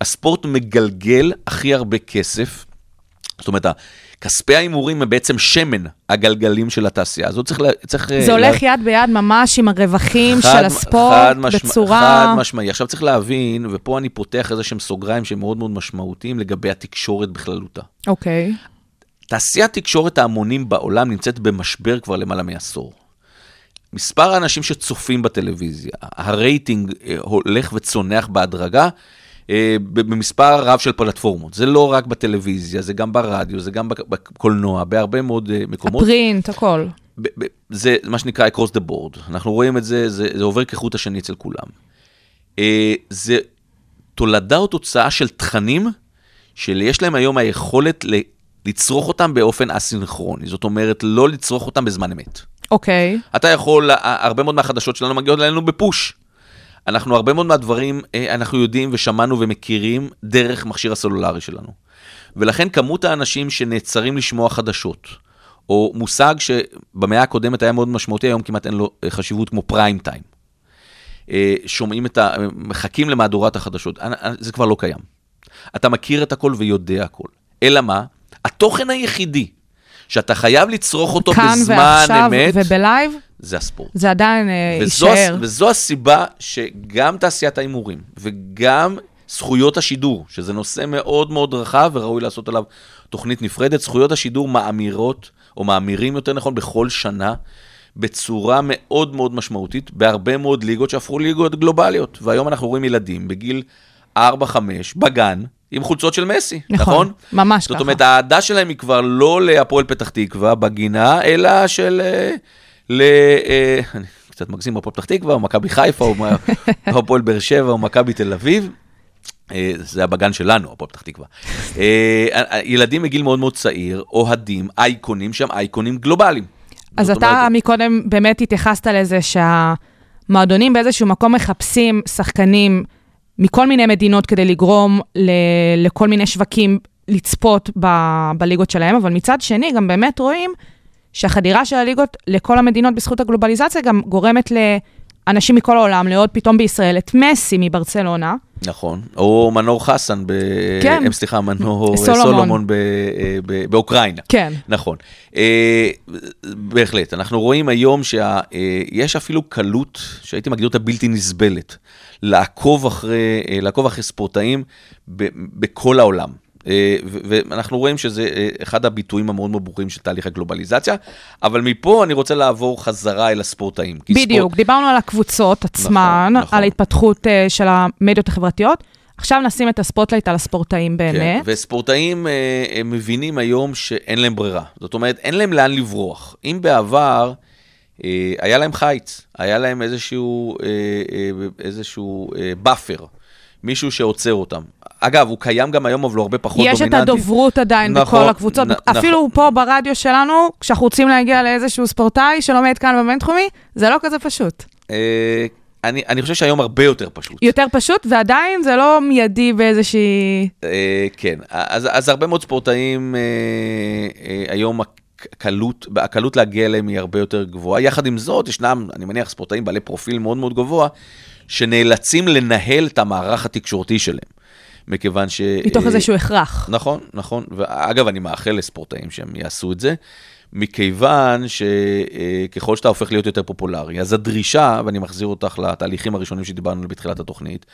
הספורט מגלגל הכי הרבה כסף, זאת אומרת, כספי ההימורים הם בעצם שמן הגלגלים של התעשייה הזאת. צריך, צריך אה, זה לה- הולך יד ביד ממש עם הרווחים חד- של הספורט חד משמע- בצורה... חד משמעי. עכשיו צריך להבין, ופה אני פותח איזה שהם סוגריים שהם מאוד מאוד משמעותיים לגבי התקשורת בכללותה. אוקיי. תעשיית תקשורת ההמונים בעולם נמצאת במשבר כבר למעלה מעשור. מספר האנשים שצופים בטלוויזיה, הרייטינג אה, הולך וצונח בהדרגה אה, במספר רב של פלטפורמות. זה לא רק בטלוויזיה, זה גם ברדיו, זה גם בק- בקולנוע, בהרבה מאוד אה, מקומות. הפרינט, הכל. זה מה שנקרא across the board. אנחנו רואים את זה, זה, זה עובר כחוט השני אצל כולם. זה תולדה או תוצאה של תכנים שיש להם היום היכולת לצרוך אותם באופן אסינכרוני. זאת אומרת, לא לצרוך אותם בזמן אמת. אוקיי. אתה יכול, הרבה מאוד מהחדשות שלנו מגיעות אלינו בפוש. אנחנו, הרבה מאוד מהדברים, אה, אנחנו יודעים ושמענו ומכירים דרך מכשיר הסלולרי שלנו. ולכן כמות האנשים שנעצרים לשמוע חדשות, או מושג שבמאה הקודמת היה מאוד משמעותי, היום כמעט אין לו אה, חשיבות כמו prime time. אה, שומעים את ה... מחכים למהדורת החדשות, זה כבר לא קיים. אתה מכיר את הכל ויודע הכל. אלא מה? התוכן היחידי שאתה חייב לצרוך אותו כאן בזמן ועכשיו אמת, וב live, זה הספורט. זה עדיין אה, וזו, יישאר. וזו הסיבה שגם תעשיית ההימורים וגם זכויות השידור, שזה נושא מאוד מאוד רחב וראוי לעשות עליו תוכנית נפרדת, זכויות השידור מאמירות, או מאמירים יותר נכון, בכל שנה, בצורה מאוד מאוד משמעותית בהרבה מאוד ליגות שהפכו ליגות גלובליות. והיום אנחנו רואים ילדים בגיל 4-5 בגן, עם חולצות של מסי, נכון, נכון? ממש זאת ככה. אומרת, האהדה שלהם היא כבר לא להפועל פתח תקווה בגינה, אלא של... אה, ל... אה, אני קצת מגזים, הפועל פתח תקווה, או מכבי חיפה, או הפועל באר שבע, או מכבי תל אביב. אה, זה הבגן שלנו, הפועל פתח תקווה. ילדים מגיל מאוד מאוד צעיר, אוהדים, אייקונים שהם אייקונים גלובליים. אז זאת אתה אומרת, מקודם באמת התייחסת לזה שהמועדונים באיזשהו מקום מחפשים שחקנים מכל מיני מדינות כדי לגרום ל- לכל מיני שווקים לצפות ב- בליגות שלהם, אבל מצד שני גם באמת רואים שהחדירה של הליגות לכל המדינות בזכות הגלובליזציה גם גורמת לאנשים מכל העולם לאהוד פתאום בישראל את מסי מברצלונה. נכון, או מנור חסן, ב... כן. אה, סליחה, מנור סולומון. סולומון ב... אה, ב... באוקראינה. כן. נכון. אה, בהחלט, אנחנו רואים היום שיש אפילו קלות, שהייתי מגדיר אותה בלתי נסבלת, לעקוב אחרי, אה, לעקוב אחרי ספורטאים ב... בכל העולם. אה, ואנחנו רואים שזה אה, אחד הביטויים המאוד מאוד ברורים של תהליך הגלובליזציה, אבל מפה אני רוצה לעבור חזרה אל הספורטאים. בדיוק, ספורט- דיברנו על הקבוצות עצמן, נכון. על ההתפתחות אה, של המדיות החברתיות. עכשיו נשים את ה spotlight על הספורטאים כן, באמת. וספורטאים אה, הם מבינים היום שאין להם ברירה. זאת אומרת, אין להם לאן לברוח. אם בעבר היה להם חיץ, היה להם איזשהו, איזשהו buffer, מישהו שעוצר אותם. אגב, הוא קיים גם היום, אבל הוא הרבה פחות יש את דומיננטי. הדוברות עדיין נכון, בכל הקבוצות. נ- אפילו פה ברדיו שלנו, כשאנחנו רוצים להגיע לאיזשהו ספורטאי שלומד כאן בבינתחומי, זה לא כזה פשוט. אה, אני, אני חושב שהיום הרבה יותר פשוט. יותר פשוט, ועדיין זה לא מיידי באיזושהי... אה, כן, אז, אז הרבה מאוד ספורטאים אה, אה, היום הקלות, הקלות להגיע אליהם היא הרבה יותר גבוהה. יחד עם זאת, ישנם, אני מניח, ספורטאים בעלי פרופיל מאוד מאוד גבוה, שנאלצים לנהל את המערך התקשורתי שלהם. מכיוון ש... מתוך אה, איזשהו הכרח. נכון, נכון. ואגב, אני מאחל לספורטאים שהם יעשו את זה, מכיוון שככל שאתה הופך להיות יותר פופולרי, אז הדרישה, ואני מחזיר אותך לתהליכים הראשונים שדיברנו בתחילת התוכנית,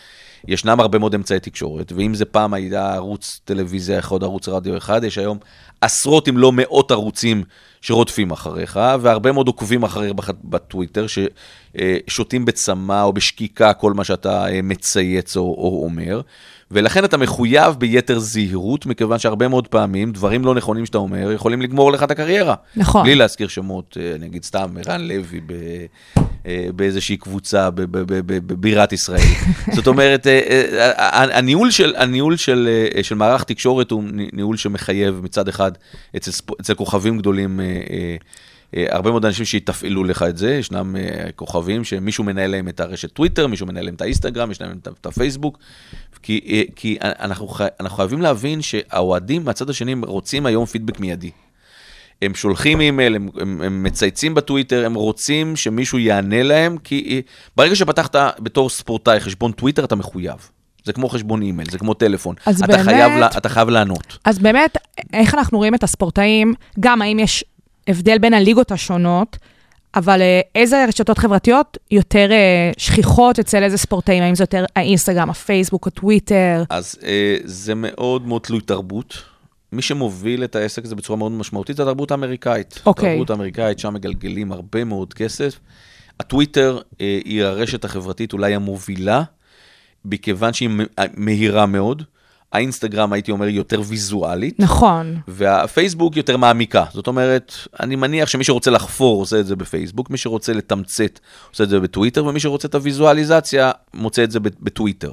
ישנם הרבה מאוד אמצעי תקשורת, ואם זה פעם היה ערוץ טלוויזיה אחד, ערוץ רדיו אחד, יש היום עשרות אם לא מאות ערוצים שרודפים אחריך, והרבה מאוד עוקבים אחריך בטוויטר, ששותים בצמא או בשקיקה כל מה שאתה אה, מצייץ או, או אומר. ולכן אתה מחויב ביתר זהירות, מכיוון שהרבה מאוד פעמים דברים לא נכונים שאתה אומר יכולים לגמור לך את הקריירה. נכון. בלי להזכיר שמות, אה, אני אגיד סתם, ערן לוי ב, אה, באיזושהי קבוצה בבירת ישראל. זאת אומרת, אה, הניהול של, הניהול של, של מערך תקשורת הוא ניהול שמחייב מצד אחד אצל, אצל כוכבים גדולים. אה, הרבה מאוד אנשים שיתפעלו לך את זה, ישנם אה, כוכבים שמישהו מנהל להם את הרשת טוויטר, מישהו מנהל להם את האינסטגרם, יש להם את- הפייסבוק, כי, אה, כי אנחנו, חי- אנחנו חייבים להבין שהאוהדים מהצד השני רוצים היום פידבק מיידי. הם שולחים אימייל, הם, הם, הם מצייצים בטוויטר, הם רוצים שמישהו יענה להם, כי ברגע שפתחת בתור ספורטאי חשבון טוויטר, אתה מחויב. זה כמו חשבון אימייל, זה כמו טלפון. אז אתה באמת- חייב, אתה חייב לענות. אז באמת, איך אנחנו רואים את הספורטאים, גם האם יש הבדל בין הליגות השונות, אבל אה, איזה רשתות חברתיות יותר אה, שכיחות אצל איזה ספורטאים? האם זה יותר האינסטגרם, הפייסבוק, הטוויטר? אז אה, זה מאוד מאוד תלוי תרבות. מי שמוביל את העסק הזה בצורה מאוד משמעותית זה התרבות האמריקאית. אוקיי. התרבות האמריקאית, שם מגלגלים הרבה מאוד כסף. הטוויטר היא הרשת החברתית אולי המובילה, מכיוון שהיא מהירה מאוד. האינסטגרם, הייתי אומר, יותר ויזואלית. נכון. והפייסבוק יותר מעמיקה. זאת אומרת, אני מניח שמי שרוצה לחפור עושה את זה בפייסבוק, מי שרוצה לתמצת עושה את זה בטוויטר, ומי שרוצה את הוויזואליזציה מוצא את זה בט- בטוויטר.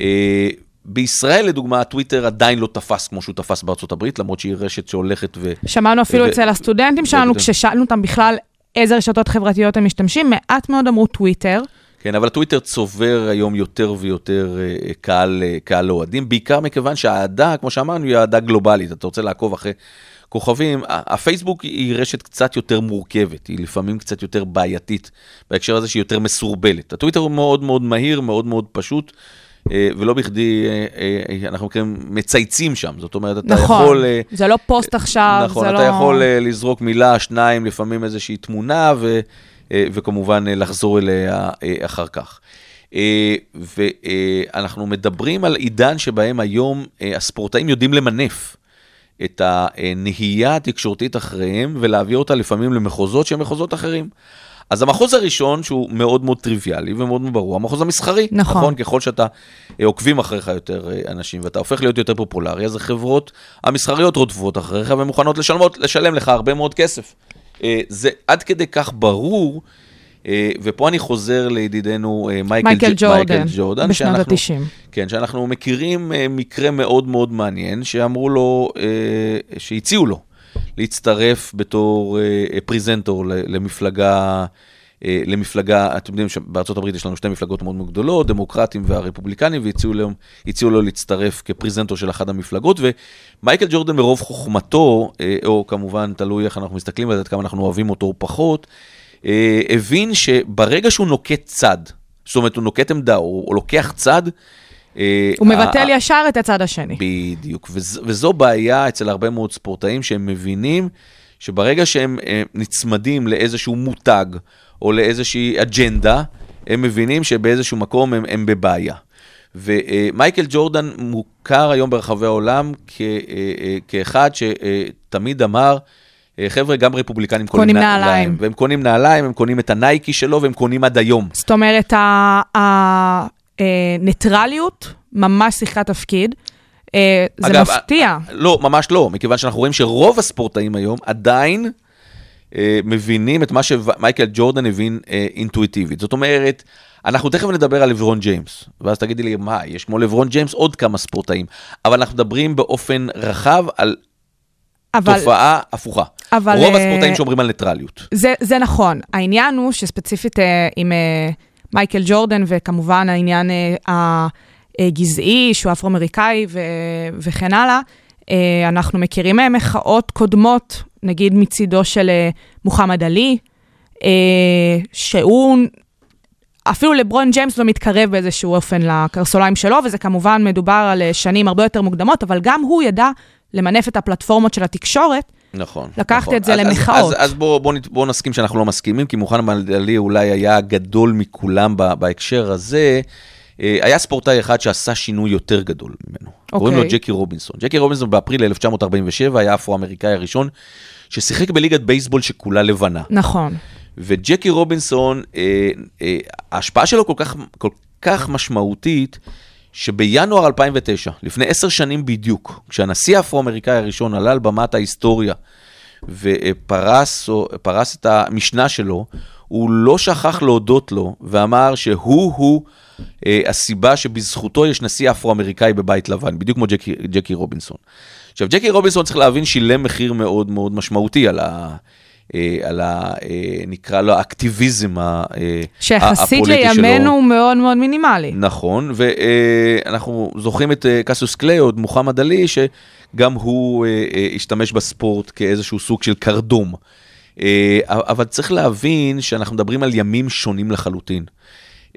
אה, בישראל, לדוגמה, הטוויטר עדיין לא תפס כמו שהוא תפס בארצות הברית, למרות שהיא רשת שהולכת ו... שמענו אפילו ו- אצל הסטודנטים שלנו, כששאלנו אותם בכלל איזה רשתות חברתיות הם משתמשים, מעט מאוד אמרו טוויטר. כן, אבל הטוויטר צובר היום יותר ויותר אה, קהל, אה, קהל אוהדים, בעיקר מכיוון שהאהדה, כמו שאמרנו, היא אהדה גלובלית. אתה רוצה לעקוב אחרי כוכבים. הפייסבוק היא רשת קצת יותר מורכבת, היא לפעמים קצת יותר בעייתית, בהקשר הזה שהיא יותר מסורבלת. הטוויטר הוא מאוד מאוד מהיר, מאוד מאוד פשוט. אה, ולא בכדי אה, אה, אנחנו מכירים מצייצים שם, זאת אומרת, אתה נכון, יכול... אה, זה לא פוסט עכשיו, נכון, זה אתה לא... יכול אה, לזרוק מילה, שניים, לפעמים איזושהי תמונה, ו, אה, וכמובן אה, לחזור אליה אה, אחר כך. אה, ואנחנו מדברים על עידן שבהם היום אה, הספורטאים יודעים למנף את הנהייה התקשורתית אחריהם ולהעביר אותה לפעמים למחוזות שהם מחוזות אחרים. אז המחוז הראשון, שהוא מאוד מאוד טריוויאלי ומאוד מאוד ברור, המחוז המסחרי. נכון. נכון, ככל שאתה אה, עוקבים אחריך יותר אה, אנשים ואתה הופך להיות יותר פופולרי, אז החברות המסחריות רודפות אחריך ומוכנות לשלמות, לשלם לך הרבה מאוד כסף. אה, זה עד כדי כך ברור, אה, ופה אני חוזר לידידנו אה, מייקל, מייקל ג'- ג'ורדן, מייקל ג'ורדן, בשנות שאנחנו- ה-90. כן, שאנחנו מכירים מקרה מאוד מאוד מעניין, שאמרו לו, שהציעו לו להצטרף בתור פריזנטור למפלגה, למפלגה, אתם יודעים שבארצות הברית יש לנו שתי מפלגות מאוד מאוד גדולות, דמוקרטים והרפובליקנים, והציעו לו, להצטרף כפריזנטור של אחת המפלגות, ומייקל ג'ורדן ברוב חוכמתו, אה, או כמובן תלוי איך אנחנו מסתכלים על זה, עד כמה אנחנו אוהבים אותו או פחות, אה, הבין שברגע שהוא נוקט צד, זאת אומרת, הוא נוקט עמדה, או, או לוקח צד, אה, הוא מבטל ישר את הצד השני. בדיוק, וז, וזו בעיה אצל הרבה מאוד ספורטאים שהם מבינים שברגע שהם אה, נצמדים לאיזשהו מותג או לאיזושהי אג'נדה, הם מבינים שבאיזשהו מקום הם, הם בבעיה. ומייקל ג'ורדן מוכר היום ברחבי העולם כ, אה, אה, כאחד שתמיד אמר, אה, חבר'ה, גם רפובליקנים קונים נע- נעליים. והם קונים נעליים, הם קונים את הנייקי שלו והם קונים עד היום. זאת אומרת, הניטרליות ממש שיחקה תפקיד. זה אגב, מפתיע. לא, ממש לא, מכיוון שאנחנו רואים שרוב הספורטאים היום עדיין מבינים את מה שמייקל ג'ורדן הבין אה, אינטואיטיבית. זאת אומרת, אנחנו תכף נדבר על לברון ג'יימס, ואז תגידי לי, מה, יש כמו לברון ג'יימס עוד כמה ספורטאים, אבל אנחנו מדברים באופן רחב על אבל תופעה הפוכה. אבל, רוב אה, הספורטאים שומרים על ניטרליות. זה, זה נכון. העניין הוא שספציפית אה, עם אה, מייקל ג'ורדן, וכמובן העניין אה, הגזעי, שהוא אפרו-אמריקאי וכן הלאה, אה, אנחנו מכירים אה, מחאות קודמות, נגיד מצידו של אה, מוחמד עלי, אה, שהוא, אפילו לברון ג'יימס לא מתקרב באיזשהו אופן לקרסוליים שלו, וזה כמובן מדובר על אה, שנים הרבה יותר מוקדמות, אבל גם הוא ידע למנף את הפלטפורמות של התקשורת, נכון. לקחת נכון. את זה אז- אז- למחאות. אז, אז בואו בוא, בוא נסכים שאנחנו לא מסכימים, כי מוחמד עלי אולי היה הגדול מכולם ב- בהקשר הזה. אה, היה ספורטאי אחד שעשה שינוי יותר גדול ממנו. אוקיי. קוראים לו ג'קי רובינסון. ג'קי רובינסון באפריל 1947 היה האפרו-אמריקאי הראשון ששיחק בליגת בייסבול שכולה לבנה. נכון. וג'קי רובינסון, אה, אה, ההשפעה שלו כל כך, כל כך משמעותית, שבינואר 2009, לפני עשר שנים בדיוק, כשהנשיא האפרו-אמריקאי הראשון עלה על במת ההיסטוריה ופרס או, את המשנה שלו, הוא לא שכח להודות לו ואמר שהוא-הוא אה, הסיבה שבזכותו יש נשיא אפרו-אמריקאי בבית לבן, בדיוק כמו ג'קי, ג'קי רובינסון. עכשיו, ג'קי רובינסון, צריך להבין, שילם מחיר מאוד מאוד משמעותי על ה... אה, על ה... אה, נקרא לו האקטיביזם אה, שיחסית הפוליטי שלו. לימינו הוא מאוד מאוד מינימלי. נכון, ואנחנו זוכרים את קסיוס קליי, עוד מוחמד עלי, שגם הוא השתמש בספורט כאיזשהו סוג של קרדום. אה, אבל צריך להבין שאנחנו מדברים על ימים שונים לחלוטין.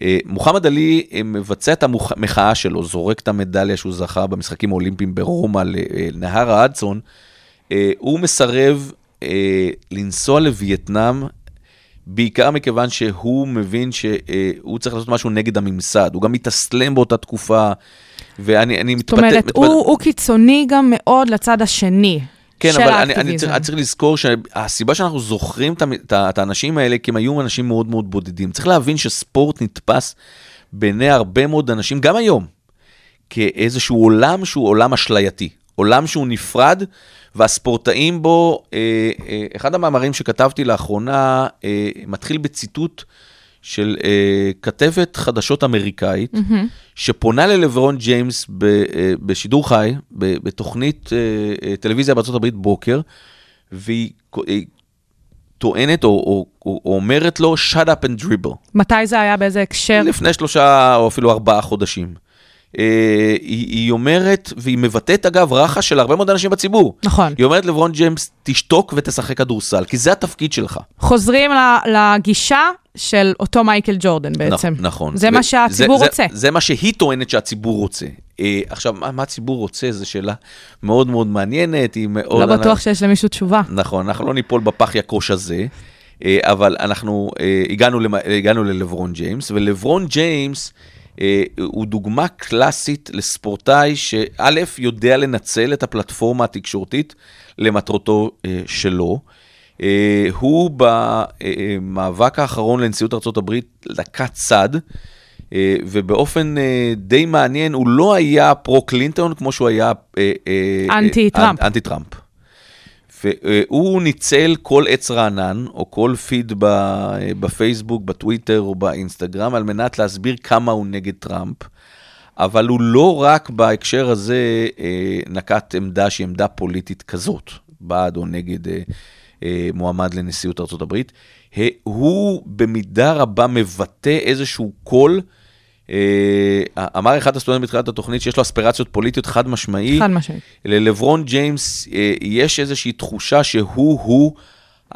אה, מוחמד עלי אה, מבצע את המחאה שלו, זורק את המדליה שהוא זכה במשחקים האולימפיים ברומא לנהר האדסון, הוא מסרב לנסוע לווייטנאם, בעיקר מכיוון שהוא מבין שהוא צריך לעשות משהו נגד הממסד, הוא גם מתאסלם באותה תקופה, ואני אני זאת מתפתח... אומרת, הוא, הוא קיצוני גם מאוד לצד השני כן, של אבל אני, אני. צריך, אני צריך לזכור שהסיבה שאנחנו זוכרים את האנשים האלה, כי הם היו אנשים מאוד מאוד בודדים. צריך להבין שספורט נתפס בעיני הרבה מאוד אנשים, גם היום, כאיזשהו עולם שהוא עולם אשלייתי. עולם שהוא נפרד, והספורטאים בו, אה, אה, אחד המאמרים שכתבתי לאחרונה, אה, מתחיל בציטוט של אה, כתבת חדשות אמריקאית, שפונה ללברון ג'יימס ב, אה, בשידור חי, ב, בתוכנית אה, אה, טלוויזיה בארה"ב בוקר, והיא אה, טוענת או, או, או, או אומרת לו, shut up and dribble. מתי זה היה? באיזה הקשר? לפני שלושה או אפילו ארבעה חודשים. אה, היא, היא אומרת, והיא מבטאת אגב רחש של הרבה מאוד אנשים בציבור. נכון. היא אומרת לברון ג'יימס, תשתוק ותשחק כדורסל, כי זה התפקיד שלך. חוזרים לגישה של אותו מייקל ג'ורדן בעצם. נכ- נכון. זה ו- מה שהציבור זה, רוצה. זה, זה מה שהיא טוענת שהציבור רוצה. אה, עכשיו, מה, מה הציבור רוצה? זו שאלה מאוד מאוד מעניינת, היא מאוד... לא בטוח שיש למישהו תשובה. נכון, אנחנו לא ניפול בפח יקוש הזה, אה, אבל אנחנו אה, הגענו. הגענו ללברון ג'יימס, ולברון ג'יימס הוא דוגמה קלאסית לספורטאי שא', יודע לנצל את הפלטפורמה התקשורתית למטרותו אה, שלו. אה, הוא במאבק האחרון לנשיאות ארה"ב נקט צד, אה, ובאופן אה, די מעניין, הוא לא היה פרו-קלינטון כמו שהוא היה... אה, אה, אנטי אה, טראמפ. אנטי טראמפ. והוא ניצל כל עץ רענן, או כל פיד בפייסבוק, בטוויטר או באינסטגרם, על מנת להסביר כמה הוא נגד טראמפ. אבל הוא לא רק בהקשר הזה אה, נקט עמדה שהיא עמדה פוליטית כזאת, בעד או נגד אה, אה, מועמד לנשיאות ארה"ב. הוא במידה רבה מבטא איזשהו קול. אה, אמר אחד הסטודנטים בתחילת התוכנית שיש לו אספירציות פוליטיות חד משמעי. חד משמעית. ללברון ג'יימס אה, יש איזושהי תחושה שהוא-הוא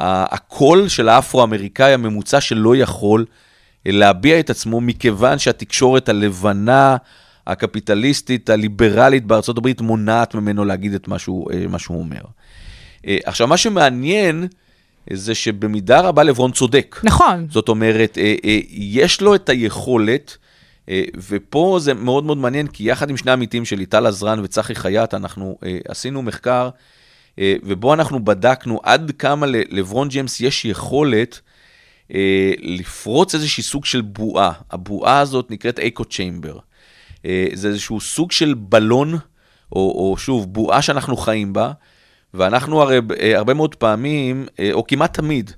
הקול של האפרו-אמריקאי הממוצע שלא יכול אה, להביע את עצמו, מכיוון שהתקשורת הלבנה, הקפיטליסטית, הליברלית בארצות הברית מונעת ממנו להגיד את מה שהוא, מה שהוא אומר. עכשיו, מה שמעניין זה שבמידה רבה לברון צודק. נכון. זאת אומרת, יש לו את היכולת, ופה זה מאוד מאוד מעניין, כי יחד עם שני עמיתים שלי, טל עזרן וצחי חייט, אנחנו אה, עשינו מחקר, אה, ובו אנחנו בדקנו עד כמה לברון ג'יימס יש יכולת אה, לפרוץ איזושהי סוג של בועה. הבועה הזאת נקראת אקו צ'יימבר. אה, זה איזשהו סוג של בלון, או, או שוב, בועה שאנחנו חיים בה, ואנחנו הרי אה, הרבה מאוד פעמים, אה, או כמעט תמיד,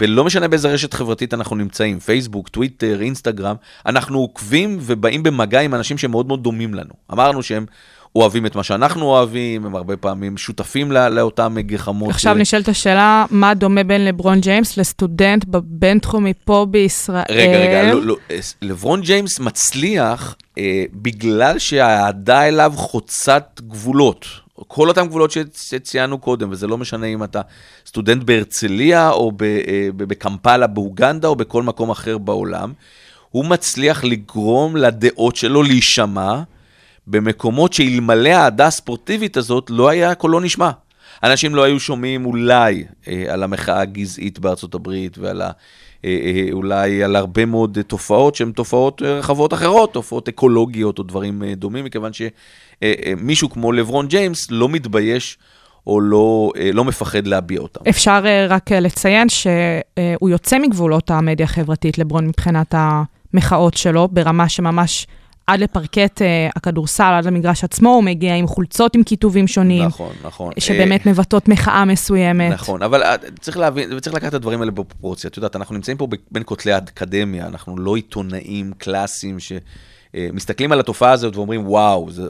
ולא משנה באיזה רשת חברתית אנחנו נמצאים, פייסבוק, טוויטר, אינסטגרם, אנחנו עוקבים ובאים במגע עם אנשים שהם מאוד דומים לנו. אמרנו שהם אוהבים את מה שאנחנו אוהבים, הם הרבה פעמים שותפים לא, לאותם גחמות. עכשיו נשאלת השאלה, מה דומה בין לברון ג'יימס לסטודנט בבינתחומי פה בישראל? רגע, רגע, לא, לא, אה, לברון ג'יימס מצליח אה, בגלל שהאהדה אליו חוצת גבולות. כל אותם גבולות שצ- שציינו קודם, וזה לא משנה אם אתה סטודנט בהרצליה, או אה, ב- בקמפלה באוגנדה, או בכל מקום אחר בעולם. הוא מצליח לגרום לדעות שלו להישמע במקומות שאלמלא האהדה הספורטיבית הזאת, לא היה קולו נשמע. אנשים לא היו שומעים אולי אה, על המחאה הגזעית בארצות הברית ועל ה... אה, אה, אולי על הרבה מאוד אה, תופעות שהן תופעות רחבות אחרות, תופעות אקולוגיות או דברים דומים, מכיוון שמישהו כמו לברון ג'יימס לא מתבייש או לא, לא מפחד להביע אותם. אפשר רק לציין שהוא יוצא מגבולות המדיה החברתית, לברון, מבחינת המחאות שלו, ברמה שממש עד לפרקט אה, הכדורסל, עד למגרש עצמו, הוא מגיע עם חולצות עם כיתובים שונים, נכון, נכון. שבאמת מבטאות מחאה מסוימת. נכון, אבל אה, צריך להבין, וצריך לקחת את הדברים האלה בפרופורציה. את יודעת, אנחנו נמצאים פה בין כותלי האקדמיה, אנחנו לא עיתונאים קלאסיים שמסתכלים על התופעה הזאת ואומרים, וואו, זה...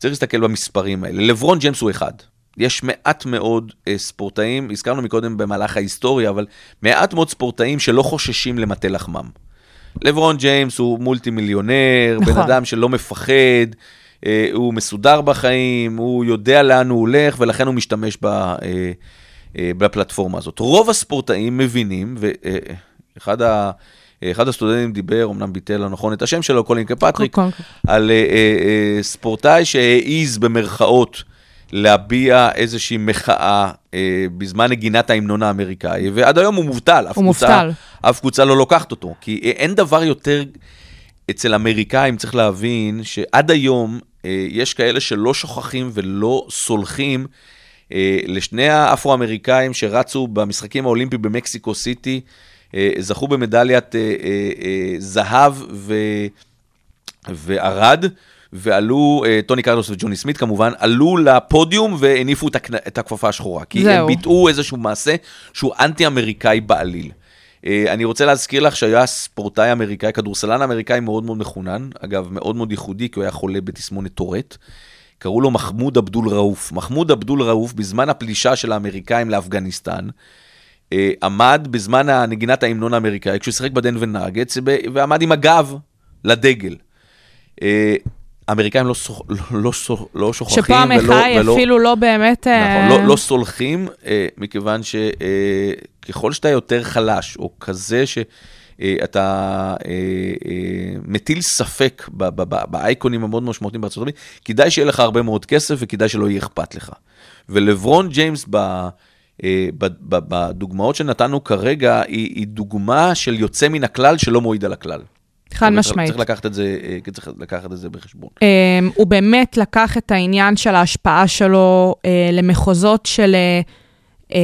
צריך להסתכל במספרים האלה. לברון ג'יימס הוא אחד. יש מעט מאוד אה, ספורטאים, הזכרנו מקודם במהלך ההיסטוריה, אבל מעט מאוד ספורטאים שלא חוששים למטה לחמם. לברון ג'יימס הוא מולטי מיליונר, נכון. בן אדם שלא מפחד, אה, הוא מסודר בחיים, הוא יודע לאן הוא הולך, ולכן הוא משתמש ב, אה, אה, בפלטפורמה הזאת. רוב הספורטאים מבינים, ואחד ה... אחד הסטודנטים דיבר, אמנם ביטא לא נכון את השם שלו, קולין קפרניק, קול- על אה, אה, אה, ספורטאי שהעז במרכאות להביע איזושהי מחאה אה, בזמן נגינת ההמנון האמריקאי, ועד היום הוא מובטל. הוא מובטל. אף קבוצה לא לוקחת אותו, כי אין דבר יותר, אצל אמריקאים צריך להבין שעד היום אה, יש כאלה שלא שוכחים ולא סולחים אה, לשני האפרו-אמריקאים שרצו במשחקים האולימפיים במקסיקו סיטי, אה, זכו במדליית אה, אה, אה, זהב ו... וערד, ועלו, אה, טוני קרלוס וג'וני סמית כמובן, עלו לפודיום והניפו את, הכנ... את הכפפה השחורה. כי זהו. הם ביטאו איזשהו מעשה שהוא אנטי-אמריקאי בעליל. אה, אני רוצה להזכיר לך שהיה ספורטאי אמריקאי, כדורסלן אמריקאי מאוד מאוד מחונן, אגב, מאוד מאוד ייחודי, כי הוא היה חולה בתסמונת טורט. קראו לו מחמוד אבדול ראוף. מחמוד אבדול ראוף, בזמן הפלישה של האמריקאים לאפגניסטן, אה, עמד בזמן הנגינת ההמנון האמריקאי, כשהוא שיחק בדנבר נאגץ, ב- ועמד עם הגב לדגל. אה, האמריקאים לא, סוח, לא, לא, לא שוכחים שפה המחאה היא ולא, אפילו לא באמת... אה, נכון, לא, לא סולחים, אה, מכיוון שככל שאתה יותר חלש, או כזה שאתה אה, אה, מטיל ספק ב- ב- ב- באייקונים המאוד משמעותיים בארצות הברית, כדאי שיהיה לך הרבה מאוד כסף וכדאי שלא יהיה אכפת לך. ולברון ג'יימס ב... אה, ב- בדוגמאות שנתנו כרגע, היא, היא דוגמה של יוצא מן הכלל שלא מועיד על הכלל. חד משמעית. צריך לקחת את זה, אה, צריך לקחת את זה בחשבון. אמ, הוא באמת לקח את העניין של ההשפעה שלו אה, למחוזות של אה,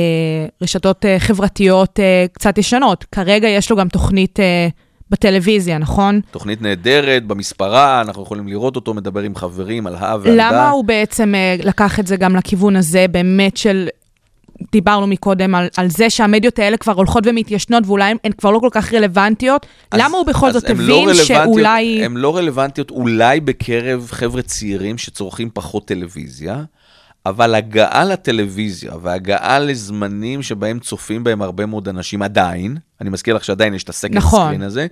רשתות חברתיות קצת ישנות. כרגע יש לו גם תוכנית בטלוויזיה, נכון? תוכנית נהדרת, במספרה, אנחנו יכולים לראות אותו, מדבר עם חברים על הא ועל דא. למה הוא בעצם לקח את זה גם לכיוון הזה, באמת של... דיברנו מקודם על, על זה שהמדיות האלה כבר הולכות ומתיישנות ואולי הן- כבר לא כל כך רלוונטיות. אז- למה הוא בכל זאת לא הבין רלוונטיות- שאולי... הן לא רלוונטיות אולי בקרב חבר'ה צעירים שצורכים פחות טלוויזיה, אבל הגעה לטלוויזיה והגעה לזמנים שבהם צופים בהם הרבה מאוד אנשים עדיין, אני מזכיר לך שעדיין יש את הסקנד נכון. סקרין הזה,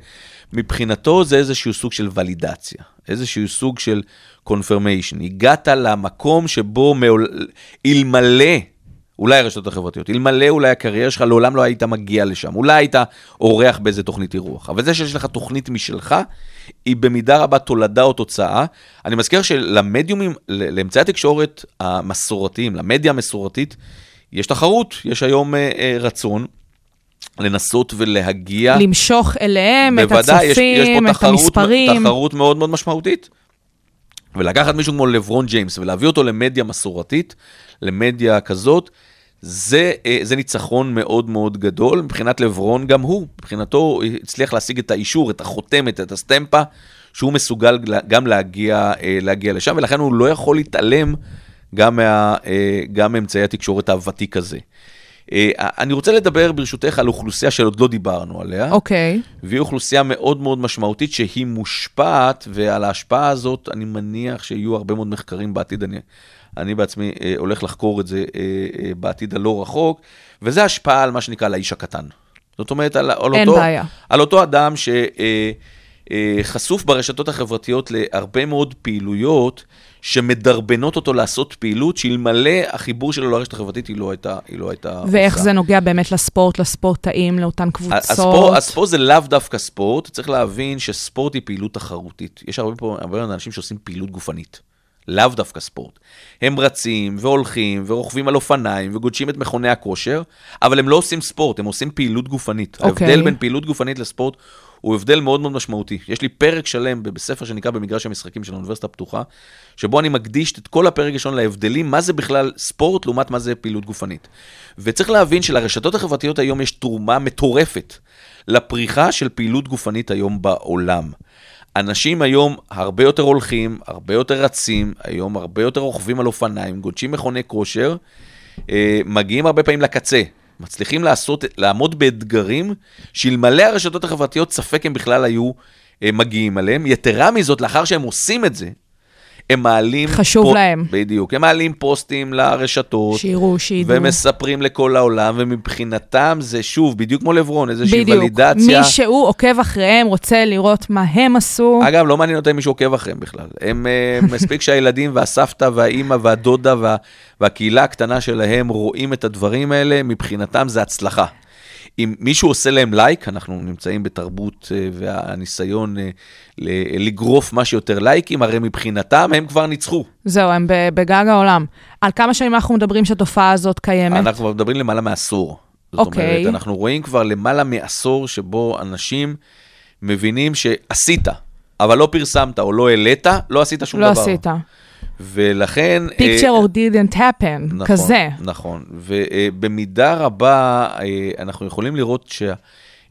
מבחינתו זה איזשהו סוג של ולידציה, איזשהו סוג של confirmation. הגעת למקום שבו מעול... אלמלא, אולי הרשתות החברתיות, אלמלא אולי הקריירה שלך, לעולם לא היית מגיע לשם. אולי היית אורח באיזה תוכנית אירוח. אבל זה שיש לך תוכנית משלך, היא במידה רבה תולדה או תוצאה. אני מזכיר שלמדיומים, לאמצעי התקשורת המסורתיים, למדיה המסורתית, יש תחרות, יש היום אה, אה, רצון לנסות ולהגיע... למשוך אליהם את בוודאי, יש, יש הצופים, פה את תחרות, המספרים. תחרות מאוד מאוד משמעותית. ולקחת מישהו כמו לברון ג'יימס ולהביא אותו למדיה מסורתית, למדיה כזאת, זה, אה, זה ניצחון מאוד מאוד גדול. מבחינת לברון גם הוא, מבחינתו הצליח להשיג את האישור, את החותמת, את הסטמפה, שהוא מסוגל גם להגיע, אה, להגיע לשם, ולכן הוא לא יכול להתעלם גם, מה, אה, גם מאמצעי התקשורת הוותיק הזה. אני רוצה לדבר ברשותך על אוכלוסייה שעוד לא דיברנו עליה. אוקיי. והיא אוכלוסייה מאוד מאוד משמעותית שהיא מושפעת, ועל ההשפעה הזאת אני מניח שיהיו הרבה מאוד מחקרים בעתיד. אני, אני בעצמי אה, הולך לחקור את זה אה, אה, בעתיד הלא רחוק, וזה השפעה על מה שנקרא על האיש הקטן. זאת אומרת, על, על, אותו, בעיה. על אותו אדם שחשוף ברשתות החברתיות להרבה מאוד פעילויות שמדרבנות אותו לעשות פעילות שאלמלא החיבור שלו לרשת החברתית היא לא הייתה, היא לא הייתה ואיך עושה. זה נוגע באמת לספורט, לספורטאים, לאותן קבוצות. הספורט, הספורט זה לאו דווקא ספורט, צריך להבין שספורט היא פעילות תחרותית. יש הרבה פה הרבה אנשים שעושים פעילות גופנית, לאו דווקא ספורט. הם רצים והולכים ורוכבים על אופניים וגודשים את מכוני הכושר, אבל הם לא עושים ספורט, הם עושים פעילות גופנית. אוקיי. ההבדל בין פעילות גופנית לספורט הוא הבדל מאוד מאוד משמעותי. יש לי פרק שלם בספר שנקרא במגרש המשחקים של האוניברסיטה הפתוחה, שבו אני מקדיש את כל הפרק הראשון להבדלים, מה זה בכלל ספורט לעומת מה זה פעילות גופנית. וצריך להבין שלרשתות החברתיות היום יש תרומה מטורפת לפריחה של פעילות גופנית היום בעולם. אנשים היום הרבה יותר הולכים, הרבה יותר רצים, היום הרבה יותר רוכבים על אופניים, גודשים מכוני כושר, אה, מגיעים הרבה פעמים לקצה. מצליחים לעשות, לעמוד באתגרים שאלמלא הרשתות החברתיות ספק הם בכלל היו אה, מגיעים עליהם. יתרה מזאת, לאחר שהם עושים את זה, הם מעלים... חשוב להם. בדיוק, הם מעלים פוסטים לרשתות. שיראו, שידעו. ומספרים לכל העולם, ומבחינתם זה שוב, בדיוק כמו לברון, איזושהי בדיוק. ולידציה. מי שהוא עוקב אחריהם, רוצה לראות מה הם עשו. אגב, לא מעניין אותם מי שעוקב אחריהם בכלל. הם אה, מספיק שהילדים והסבתא והאימא והדודה וה, והקהילה הקטנה שלהם רואים את הדברים האלה, מבחינתם זה הצלחה. אם מישהו עושה להם לייק, אנחנו נמצאים בתרבות אה, והניסיון אה, לגרוף מה שיותר לייקים, הרי מבחינתם הם כבר ניצחו. זהו, הם בגג העולם. על כמה שנים אנחנו מדברים שהתופעה הזאת קיימת? אנחנו כבר מדברים למעלה מעשור. זאת אוקיי. אומרת, אנחנו רואים כבר למעלה מעשור שבו אנשים מבינים שעשית, אבל לא פרסמת או לא העלית, לא עשית שום לא דבר. עשית. ולכן... picture אה, or didn't happen, נכון, כזה. נכון, ובמידה רבה אה, אנחנו יכולים לראות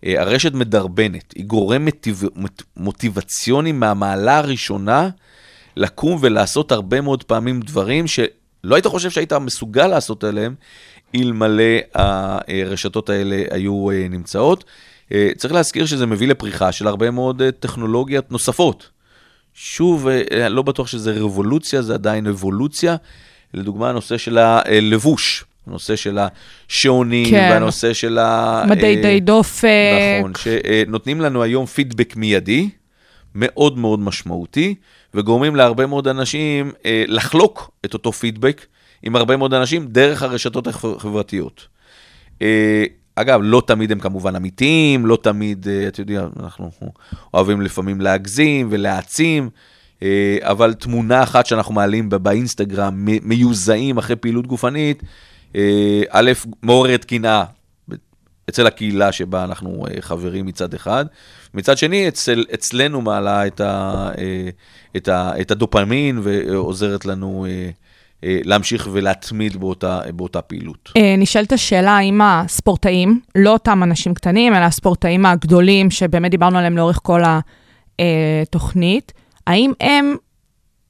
שהרשת מדרבנת, היא גורם מוטיב... מוט- מוטיבציוני מהמעלה הראשונה לקום ולעשות הרבה מאוד פעמים דברים שלא היית חושב שהיית מסוגל לעשות עליהם, אלמלא הרשתות האלה היו אה, נמצאות. אה, צריך להזכיר שזה מביא לפריחה של הרבה מאוד אה, טכנולוגיות נוספות. שוב, אה, לא בטוח שזה רבולוציה, זה עדיין אבולוציה. לדוגמה, הנושא של הלבוש, הנושא של השעונים, כן. והנושא של ה... מדי אה, דופק. נכון, שנותנים לנו היום פידבק מיידי, מאוד מאוד משמעותי, וגורמים להרבה מאוד אנשים אה, לחלוק את אותו פידבק עם הרבה מאוד אנשים דרך הרשתות החברתיות. אה, אגב, לא תמיד הם כמובן אמיתיים, לא תמיד, אה, אתה יודע, אנחנו אוהבים לפעמים להגזים ולהעצים, אה, אבל תמונה אחת שאנחנו מעלים באינסטגרם, מיוזעים אחרי פעילות גופנית, אה, א', מעוררת קנאה. אצל הקהילה שבה אנחנו חברים מצד אחד. מצד שני, אצל, אצלנו מעלה את, ה, את, ה, את הדופמין ועוזרת לנו להמשיך ולהתמיד באותה, באותה פעילות. אה, נשאלת השאלה האם הספורטאים, לא אותם אנשים קטנים, אלא הספורטאים הגדולים, שבאמת דיברנו עליהם לאורך כל התוכנית, האם הם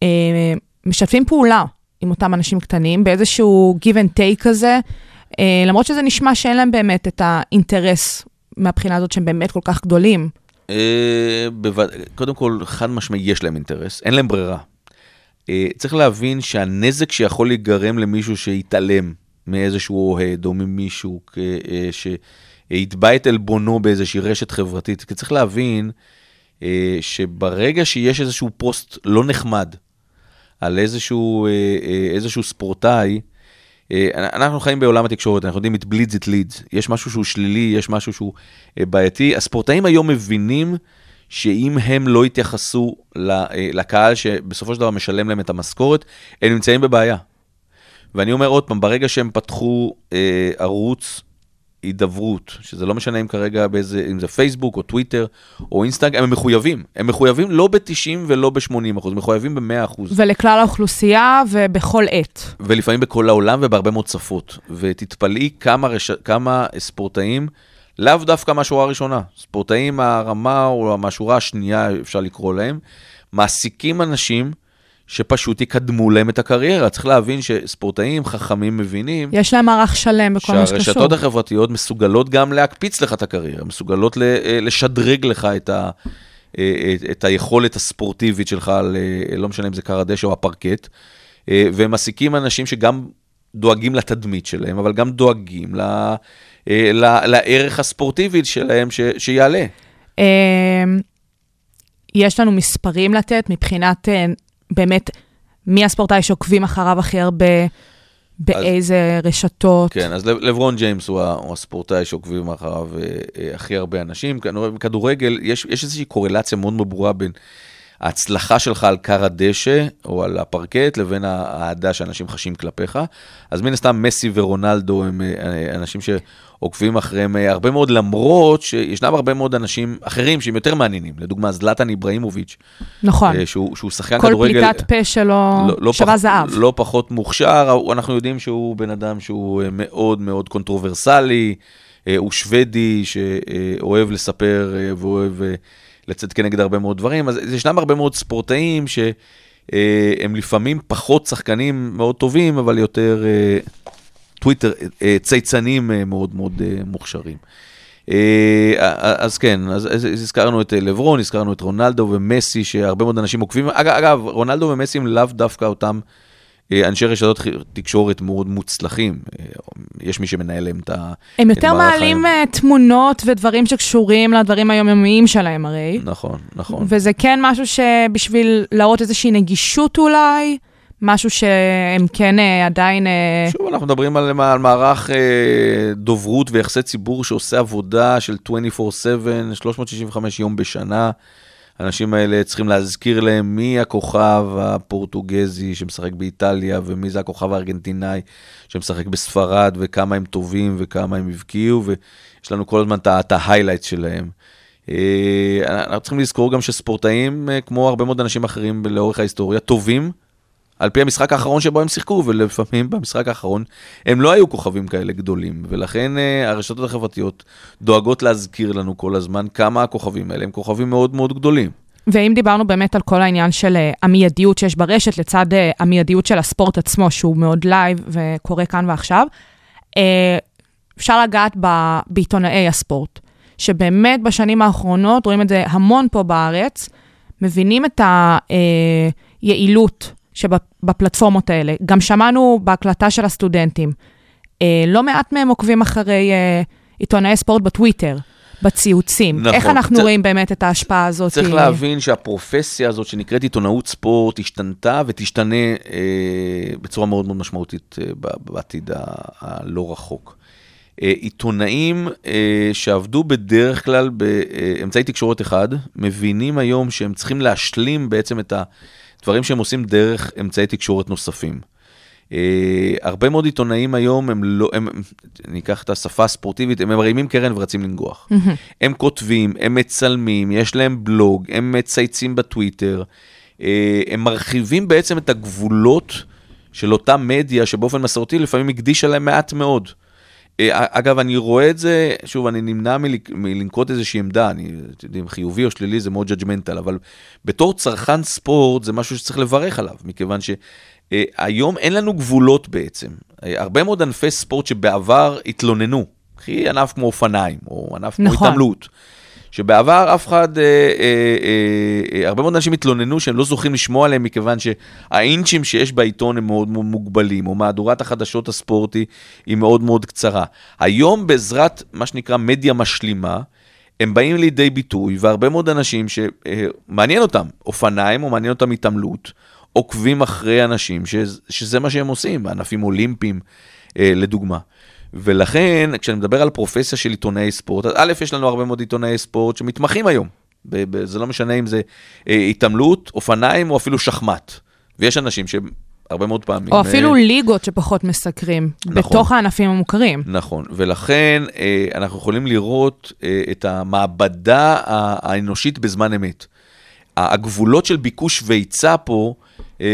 אה, משתפים פעולה עם אותם אנשים קטנים באיזשהו give and take כזה, אה, למרות שזה נשמע שאין להם באמת את האינטרס מהבחינה הזאת שהם באמת כל כך גדולים. אה. קודם כל, חד משמעי, יש להם אינטרס, אין להם ברירה. אה, צריך להבין שהנזק שיכול להיגרם למישהו שיתעלם מאיזשהו אוהד או ממישהו אה, שיתבע את עלבונו באיזושהי רשת חברתית, כי צריך להבין אה, שברגע שיש איזשהו פוסט לא נחמד על איזשהו, איזשהו ספורטאי, אנחנו חיים בעולם התקשורת, אנחנו יודעים, it bleeds it leads. יש משהו שהוא שלילי, יש משהו שהוא בעייתי. הספורטאים היום מבינים שאם הם לא יתייחסו לקהל שבסופו של דבר משלם להם את המשכורת, הם נמצאים בבעיה. ואני אומר עוד פעם, ברגע שהם פתחו אה, ערוץ הידברות, שזה לא משנה אם כרגע באיזה, אם זה פייסבוק או טוויטר או אינסטגרם, הם מחויבים. הם מחויבים לא ב-90 ולא ב-80 אחוז, מחויבים ב-100 אחוז. ולכלל האוכלוסייה ובכל עת. ולפעמים בכל העולם ובהרבה מאוד שפות. ותתפלאי כמה, רש... כמה ספורטאים, לאו דווקא מהשורה הראשונה, ספורטאים מהרמה או מהשורה השנייה, אפשר לקרוא להם, מעסיקים אנשים שפשוט יקדמו להם את הקריירה. צריך להבין שספורטאים חכמים מבינים... יש להם מערך שלם בכל מה שקשור. שהרשתות החברתיות מסוגלות גם להקפיץ לך את הקריירה, מסוגלות אה, לשדרג לך את, ה, אה, את היכולת הספורטיבית שלך, לא משנה אם זה קר הדשא או הפרקט, אה, והם מעסיקים אנשים שגם דואגים לתדמית שלהם, אבל גם דואגים ל... לערך הספורטיבי שלהם ש, שיעלה. יש לנו מספרים לתת מבחינת באמת, מי הספורטאי שעוקבים אחריו הכי הרבה, באיזה אז, רשתות? כן, אז לברון ג'יימס הוא, הוא הספורטאי שעוקבים אחריו אה, אה, הכי הרבה אנשים. בכדורגל יש, יש איזושהי קורלציה מאוד מאוד ברורה בין ההצלחה שלך על כר הדשא או על הפרקט לבין האהדה שאנשים חשים כלפיך. אז מן הסתם מסי ורונלדו הם אה, אנשים שעוקבים אחריהם אה, הרבה מאוד, למרות שישנם הרבה מאוד אנשים אחרים שהם יותר מעניינים. לדוגמה, זלטן איבראימוביץ'. נכון. אה, שהוא, שהוא שחקן כל כדורגל... כל פליטת פה שלו לא, לא שווה פח, זהב. לא פחות מוכשר, אנחנו יודעים שהוא בן אדם שהוא מאוד מאוד קונטרוברסלי, הוא שוודי שאוהב לספר ואוהב... לצאת כנגד הרבה מאוד דברים, אז ישנם הרבה מאוד ספורטאים שהם לפעמים פחות שחקנים מאוד טובים, אבל יותר אה, טוויטר, אה, צייצנים אה, מאוד מאוד מוכשרים. אז כן, אז, אז הזכרנו את לברון, הזכרנו את רונלדו ומסי, שהרבה מאוד אנשים עוקבים. אגב, אגב רונלדו ומסי הם לאו דווקא אותם אה, אנשי רשתות תקשורת מאוד מוצלחים, אה, יש מי שמנהל להם את ה... הם יותר מעלים החיים. אה, תמונות ודברים שקשורים לדברים היומיומיים שלהם הרי. נכון, נכון. וזה כן משהו שבשביל להראות איזושהי נגישות אולי, משהו שהם כן עדיין... שוב, אנחנו מדברים על, על מערך דוברות ויחסי ציבור שעושה עבודה של 24/7, 365 יום בשנה. האנשים האלה צריכים להזכיר להם מי הכוכב הפורטוגזי שמשחק באיטליה, ומי זה הכוכב הארגנטינאי שמשחק בספרד, וכמה הם טובים וכמה הם הבקיעו, ויש לנו כל הזמן את ההיילייט שלהם. אה, אנחנו צריכים לזכור גם שספורטאים, אה, כמו הרבה מאוד אנשים אחרים לאורך ההיסטוריה, טובים על פי המשחק האחרון שבו הם שיחקו, ולפעמים במשחק האחרון הם לא היו כוכבים כאלה גדולים, ולכן אה, הרשתות החברתיות דואגות להזכיר לנו כל הזמן כמה הכוכבים האלה הם כוכבים מאוד מאוד גדולים. ואם דיברנו באמת על כל העניין של אה, המיידיות שיש ברשת, לצד אה, המיידיות של הספורט עצמו, שהוא מאוד live וקורה כאן ועכשיו, אפשר לגעת בעיתונאי הספורט, שבאמת בשנים האחרונות, רואים את זה המון פה בארץ, מבינים את היעילות שבפלטפורמות האלה. גם שמענו בהקלטה של הסטודנטים, אה, לא מעט מהם עוקבים אחרי אה, עיתונאי ספורט בטוויטר. בציוצים. נכון. איך אנחנו צ... רואים באמת את ההשפעה הזאת? צריך להבין שהפרופסיה הזאת שנקראת עיתונאות ספורט השתנתה ותשתנה אה, בצורה מאוד מאוד משמעותית אה, בעתיד הלא רחוק. אה, עיתונאים אה, שעבדו בדרך כלל באמצעי תקשורת אחד, מבינים היום שהם צריכים להשלים בעצם את ה... דברים שהם עושים דרך אמצעי תקשורת נוספים. אה, הרבה מאוד עיתונאים היום, הם לא, הם, אני אקח את השפה הספורטיבית, הם מרימים קרן ורצים לנגוח. הם כותבים, הם מצלמים, יש להם בלוג, הם מצייצים בטוויטר, אה, הם מרחיבים בעצם את הגבולות של אותה מדיה שבאופן מסורתי לפעמים הקדישה להם מעט מאוד. אה, אגב, אני רואה את זה, שוב, אני נמנע מלנקוט איזושהי עמדה, אני, אתם יודעים, חיובי או שלילי זה מאוד judgmental, אבל בתור צרכן ספורט זה משהו שצריך לברך עליו, מכיוון שהיום אין לנו גבולות בעצם. אה, הרבה מאוד ענפי ספורט שבעבר התלוננו, קחי ענף כמו אופניים, או ענף כמו נכון. התעמלות. שבעבר אף אחד, אה, אה, אה, אה, הרבה מאוד אנשים התלוננו שהם לא זוכים לשמוע עליהם מכיוון שהאינצ'ים שיש בעיתון הם מאוד מאוד מוגבלים, או מהדורת החדשות הספורטי היא מאוד מאוד קצרה. היום בעזרת מה שנקרא מדיה משלימה, הם באים לידי ביטוי, והרבה מאוד אנשים שמעניין אותם אופניים או מעניין אותם התעמלות, עוקבים אחרי אנשים שזה, שזה מה שהם עושים, בענפים אולימפיים אה, לדוגמה. ולכן, כשאני מדבר על פרופסיה של עיתונאי ספורט, אז א', יש לנו הרבה מאוד עיתונאי ספורט שמתמחים היום. זה לא משנה אם זה אה, התעמלות, אופניים או אפילו שחמט. ויש אנשים שהרבה מאוד פעמים... או אפילו אה, ליגות שפחות מסקרים, נכון. בתוך הענפים המוכרים. נכון, ולכן אה, אנחנו יכולים לראות אה, את המעבדה האנושית בזמן אמת. הגבולות של ביקוש והיצע פה... אה,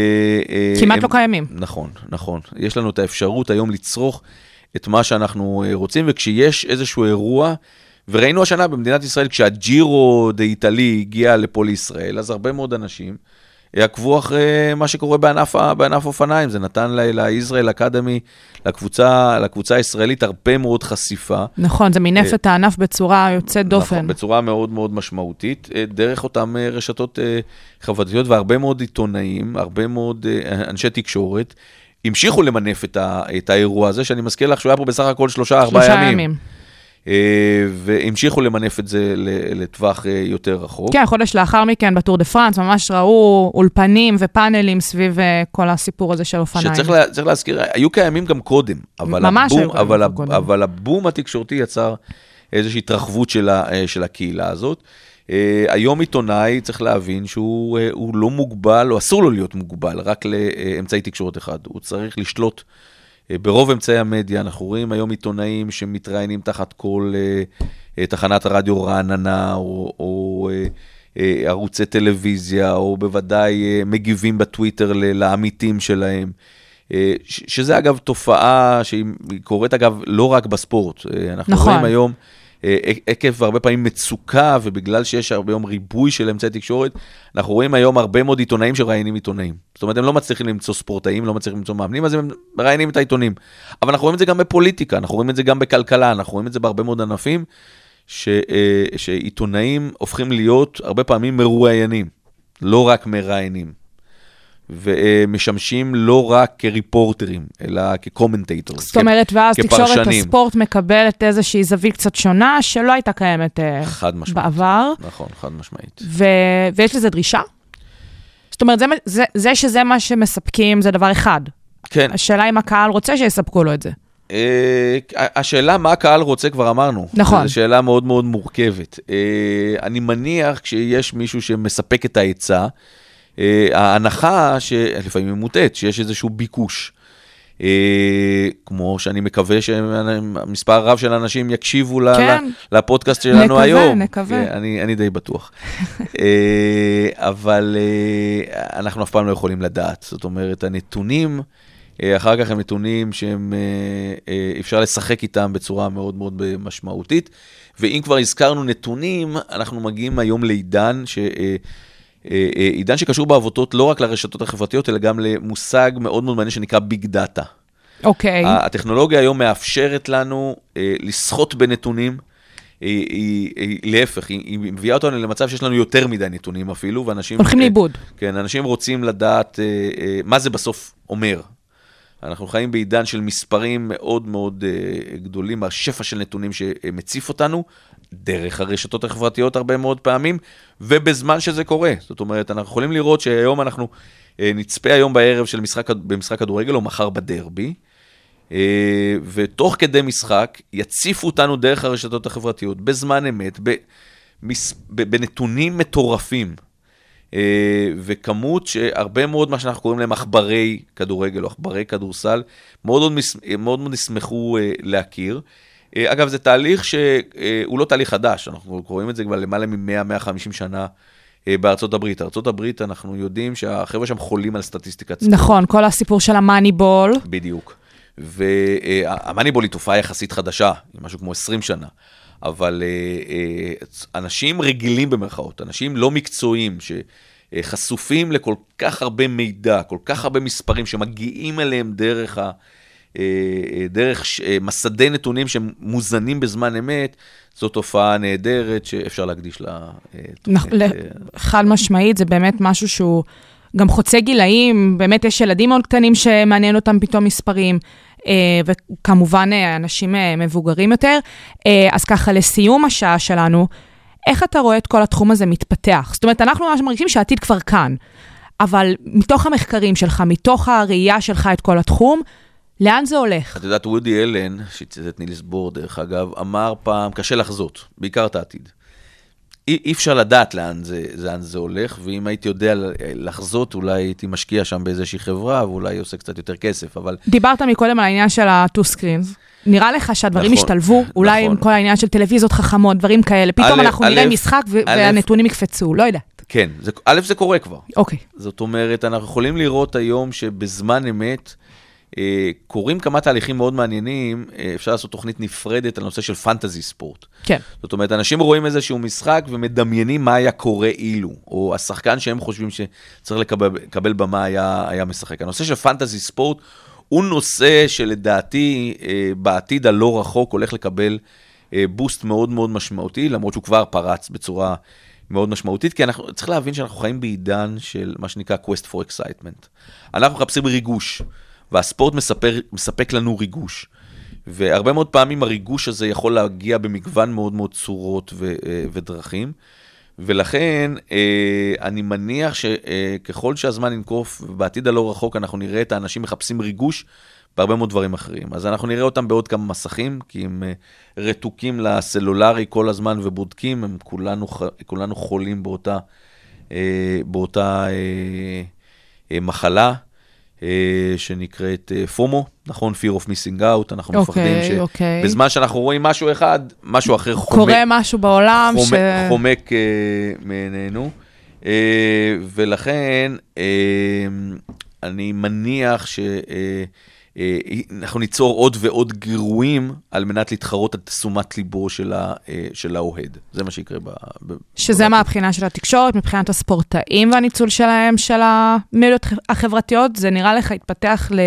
אה, כמעט הם- לא קיימים. נכון, נכון. יש לנו את האפשרות היום לצרוך את מה שאנחנו אה, רוצים, וכשיש איזשהו אירוע, וראינו השנה במדינת ישראל, כשהג'ירו דה איטלי הגיע לפה לישראל, אז הרבה מאוד אנשים עקבו אחרי מה שקורה בענף, בענף אופניים. זה נתן לישראל אקדמי, לקבוצה, לקבוצה הישראלית, הרבה מאוד חשיפה. נכון, זה מינף אה, את הענף בצורה יוצאת דופן. נכון, בצורה מאוד מאוד משמעותית, אה, דרך אותן אה, רשתות אה, חברתיות, והרבה מאוד עיתונאים, הרבה מאוד אה, אנשי תקשורת, המשיכו למנף את, ה, את האירוע הזה, שאני מזכיר לך שהוא היה פה בסך הכל שלושה, ארבעה שלושה ימים. ימים. אה, והמשיכו למנף את זה לטווח אה, יותר רחוק. כן, חודש לאחר מכן בטור דה פרנס, ממש ראו אולפנים ופאנלים סביב אה, כל הסיפור הזה של אופניים. שצריך לה, להזכיר, היו קיימים גם קודם, אבל, הבום, אבל, קודם. אבל הבום התקשורתי יצר איזושהי התרחבות של, ה, של הקהילה הזאת. אה, היום עיתונאי, צריך להבין שהוא אה, לא מוגבל, או אסור לו להיות מוגבל, רק לאמצעי תקשורת אחד. הוא צריך לשלוט אה, ברוב אמצעי המדיה. אנחנו רואים היום עיתונאים שמתראיינים תחת כל תחנת הרדיו רעננה, או... או ערוצי טלוויזיה, או בוודאי מגיבים בטוויטר לעמיתים שלהם. שזה אגב תופעה שהיא היא קורית אגב לא רק בספורט. אנחנו נכון. רואים היום עקב הרבה פעמים מצוקה, ובגלל שיש הרבה היום ריבוי של אמצעי תקשורת, אנחנו רואים היום הרבה מאוד עיתונאים שראיינים עיתונאים. זאת אומרת, הם לא מצליחים למצוא ספורטאים, לא מצליחים למצוא מאמנים, אז הם מראיינים את העיתונים. אבל אנחנו רואים את זה גם בפוליטיקה, אנחנו רואים את זה גם בכלכלה, אנחנו רואים את זה בהרבה מאוד ענפים, ש, אה, שעיתונאים הופכים להיות הרבה פעמים מרואיינים, לא רק מראיינים. ומשמשים לא רק כריפורטרים, אלא כ commentators. זאת אומרת, ואז תקשורת. הספורט מקבלת איזושהי זווית קצת שונה, שלא הייתה קיימת אה, חד משמעית. בעבר, נכון, חד משמעית. ו... ויש לזה דרישה? זאת אומרת, זה, זה, זה שזה מה שמספקים זה דבר אחד. כן, השאלה אם הקהל רוצה שיספקו לו את זה. אה, השאלה מה הקהל רוצה כבר אמרנו. נכון. זו שאלה מאוד מאוד מורכבת. אה, אני מניח כשיש מישהו שמספק את ההיצע, ההנחה שלפעמים היא מוטעת, שיש איזשהו ביקוש. אה, כמו שאני מקווה שהמספר רב של אנשים יקשיבו כן. לפודקאסט שלנו נקווה, היום. נקווה. כן, אני, אני די בטוח. אה, אבל אה, אנחנו אף פעם לא יכולים לדעת. זאת אומרת, הנתונים, אה, אחר כך הם נתונים שהם, אה, אה, אפשר לשחק איתם בצורה מאוד מאוד משמעותית. ואם כבר הזכרנו נתונים, אנחנו מגיעים היום לעידן ש... אה, אה, אה, עידן שקשור בעבותות לא רק לרשתות החברתיות, אלא גם למושג מאוד מאוד מעניין שנקרא ביג דאטה. אוקיי. הטכנולוגיה היום מאפשרת לנו אה, לסחוט בנתונים. היא, היא, היא, להפך, היא, היא מביאה אותנו למצב שיש לנו יותר מדי נתונים אפילו, ואנשים... הולכים אה, לאיבוד. כן, אנשים רוצים לדעת אה, אה, מה זה בסוף אומר. אנחנו חיים בעידן של מספרים מאוד מאוד אה, גדולים, השפע של נתונים שמציף אותנו, דרך הרשתות החברתיות הרבה מאוד פעמים, ובזמן שזה קורה. זאת אומרת, אנחנו יכולים לראות שהיום אנחנו אה, נצפה היום בערב של משחק, במשחק כדורגל, או מחר בדרבי, אה, ותוך כדי משחק יציפו אותנו דרך הרשתות החברתיות, בזמן אמת, במס, בנתונים מטורפים. אה, וכמות שהרבה מאוד מה שאנחנו קוראים להם עכברי כדורגל או עכברי כדורסל, מאוד מאוד, מאוד, מאוד ישמחו להכיר. אה, אגב, זה תהליך שהוא לא תהליך חדש, אנחנו רואים את זה כבר למעלה מ-100-150 שנה אה, בארצות הברית. ארצות הברית, אנחנו יודעים שהחבר'ה שם חולים על סטטיסטיקת ספורט. נכון, כל הסיפור של המאניבול. בדיוק. והמאניבול היא תופעה יחסית חדשה, משהו כמו 20 שנה. אבל אה, אה, אנשים רגילים במרכאות, אנשים לא מקצועיים, שחשופים לכל כך הרבה מידע, כל כך הרבה מספרים שמגיעים אליהם דרך, ה, אה, אה, דרך ש- אה, מסדי נתונים שמוזנים בזמן אמת, זו תופעה נהדרת שאפשר להקדיש לה אה, תוכנית. אה, חד משמעית, זה באמת משהו שהוא גם חוצה גילאים, באמת יש ילדים מאוד קטנים שמעניין אותם פתאום מספרים, אה, וכמובן אה, אנשים אה, מבוגרים יותר. אה, אז ככה, לסיום השעה שלנו, איך אתה רואה את כל התחום הזה מתפתח? זאת אומרת, אנחנו ממש מרגישים שהעתיד כבר כאן, אבל מתוך המחקרים שלך, מתוך הראייה שלך את כל התחום, לאן זה הולך? את יודעת, וודי אלן, שציטט את נילס בור, דרך אגב, אמר פעם, קשה לחזות, בעיקר את העתיד. אי, אי אפשר לדעת לאן זה, לאן זה הולך, ואם הייתי יודע לחזות, אולי הייתי משקיע שם באיזושהי חברה, ואולי עושה קצת יותר כסף, אבל דיברת מקודם על העניין של ה-two screens. נראה לך שהדברים נכון, ישתלבו, אולי עם נכון. כל העניין של טלוויזיות חכמות, דברים כאלה, פתאום א', אנחנו נראה א', משחק ו- א', והנתונים יקפצו, לא יודעת. כן, זה, א', זה קורה כבר. אוקיי. זאת אומרת, אנחנו יכולים לראות היום שבזמן אמת קורים כמה תהליכים מאוד מעניינים, אה, אפשר לעשות תוכנית נפרדת על נושא של פנטזי ספורט. כן. זאת אומרת, אנשים רואים איזשהו משחק ומדמיינים מה היה קורה אילו, או השחקן שהם חושבים שצריך לקבל, לקבל במה היה, היה משחק. הנושא של פנטזי ספורט הוא נושא שלדעתי אה, בעתיד הלא רחוק הולך לקבל אה, בוסט מאוד מאוד משמעותי, למרות שהוא כבר פרץ בצורה מאוד משמעותית, כי אנחנו, צריך להבין שאנחנו חיים בעידן של מה שנקרא quest for excitement. אנחנו מחפשים ריגוש, והספורט מספר, מספק לנו ריגוש. והרבה מאוד פעמים הריגוש הזה יכול להגיע במגוון מאוד מאוד צורות ו, אה, ודרכים. ולכן אה, אני מניח שככל שהזמן ינקוף, בעתיד הלא רחוק אנחנו נראה את האנשים מחפשים ריגוש בהרבה מאוד דברים אחרים. אז אנחנו נראה אותם בעוד כמה מסכים, כי הם אה, רתוקים לסלולרי כל הזמן ובודקים, הם כולנו, כולנו חולים באותה, אה, באותה אה, אה, מחלה. אה, שנקראת אה, פומו, נכון? Fear of Missing Out, אנחנו אוקיי, מפחדים אוקיי. שבזמן שאנחנו רואים משהו אחד, משהו אחר חומק. קורה משהו בעולם ש... חומק, חומק אה, מעינינו, אה, ולכן אה, אני מניח שאנחנו ניצור עוד ועוד גירויים על מנת להתחרות על תשומת ליבו של, ה, אה, של האוהד. זה מה שיקרה ב... ב שזה מהבחינה של התקשורת, מבחינת הספורטאים והניצול שלהם, של המדיות החברתיות, זה נראה לך יתפתח ל...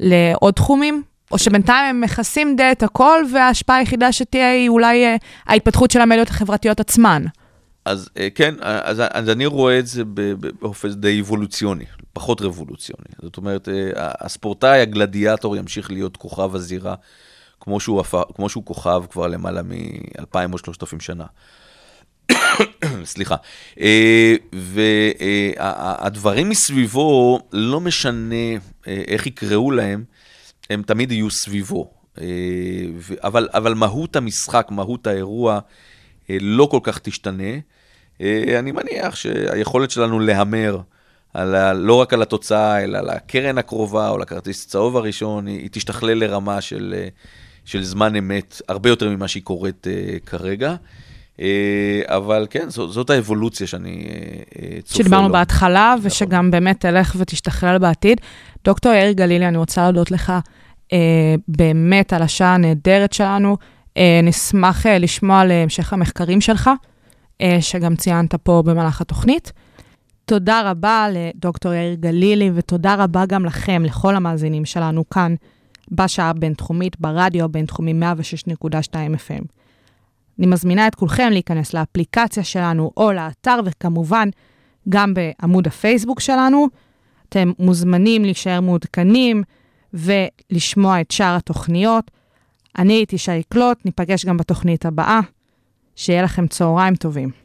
לעוד תחומים? או שבינתיים הם מכסים די את הכל, וההשפעה היחידה שתהיה היא אולי אה, ההתפתחות של המדיות החברתיות עצמן. אז אה, כן, אז, אז אני רואה את זה באופן די אבולוציוני, פחות רבולוציוני. זאת אומרת, אה, הספורטאי, הגלדיאטור, ימשיך להיות כוכב הזירה, כמו שהוא. כמו שהוא כוכב כבר למעלה מ-2,000 או 3,000 שנה. סליחה. אה, והדברים מסביבו, לא משנה איך יקראו להם, הם תמיד יהיו סביבו. אבל, אבל מהות המשחק, מהות האירוע, לא כל כך תשתנה. אה, אני מניח שהיכולת שלנו להמר, על ה, לא רק על התוצאה, אלא על הקרן הקרובה או לכרטיס צהוב הראשון, היא, היא תשתכלל לרמה של, אה, של זמן אמת, הרבה יותר ממה שהיא קורית אה, כרגע. אבל כן, זאת, זאת האבולוציה שאני צופה שדיברנו לו. בהתחלה, נכון. ושגם באמת תלך ותשתכלל בעתיד. דוקטור יאיר גלילי, אני רוצה להודות לך באמת על השעה הנהדרת שלנו. נשמח לשמוע על המשך המחקרים שלך, שגם ציינת פה במהלך התוכנית. תודה רבה לדוקטור יאיר גלילי, ותודה רבה גם לכם, לכל המאזינים שלנו כאן, בשעה הבינתחומית, ברדיו הבינתחומי 106.2 FM. אני מזמינה את כולכם להיכנס לאפליקציה שלנו או לאתר, וכמובן, גם בעמוד הפייסבוק שלנו. אתם מוזמנים להישאר מעודכנים ולשמוע את שאר התוכניות. אני הייתי שי קלוט, ניפגש גם בתוכנית הבאה. שיהיה לכם צהריים טובים.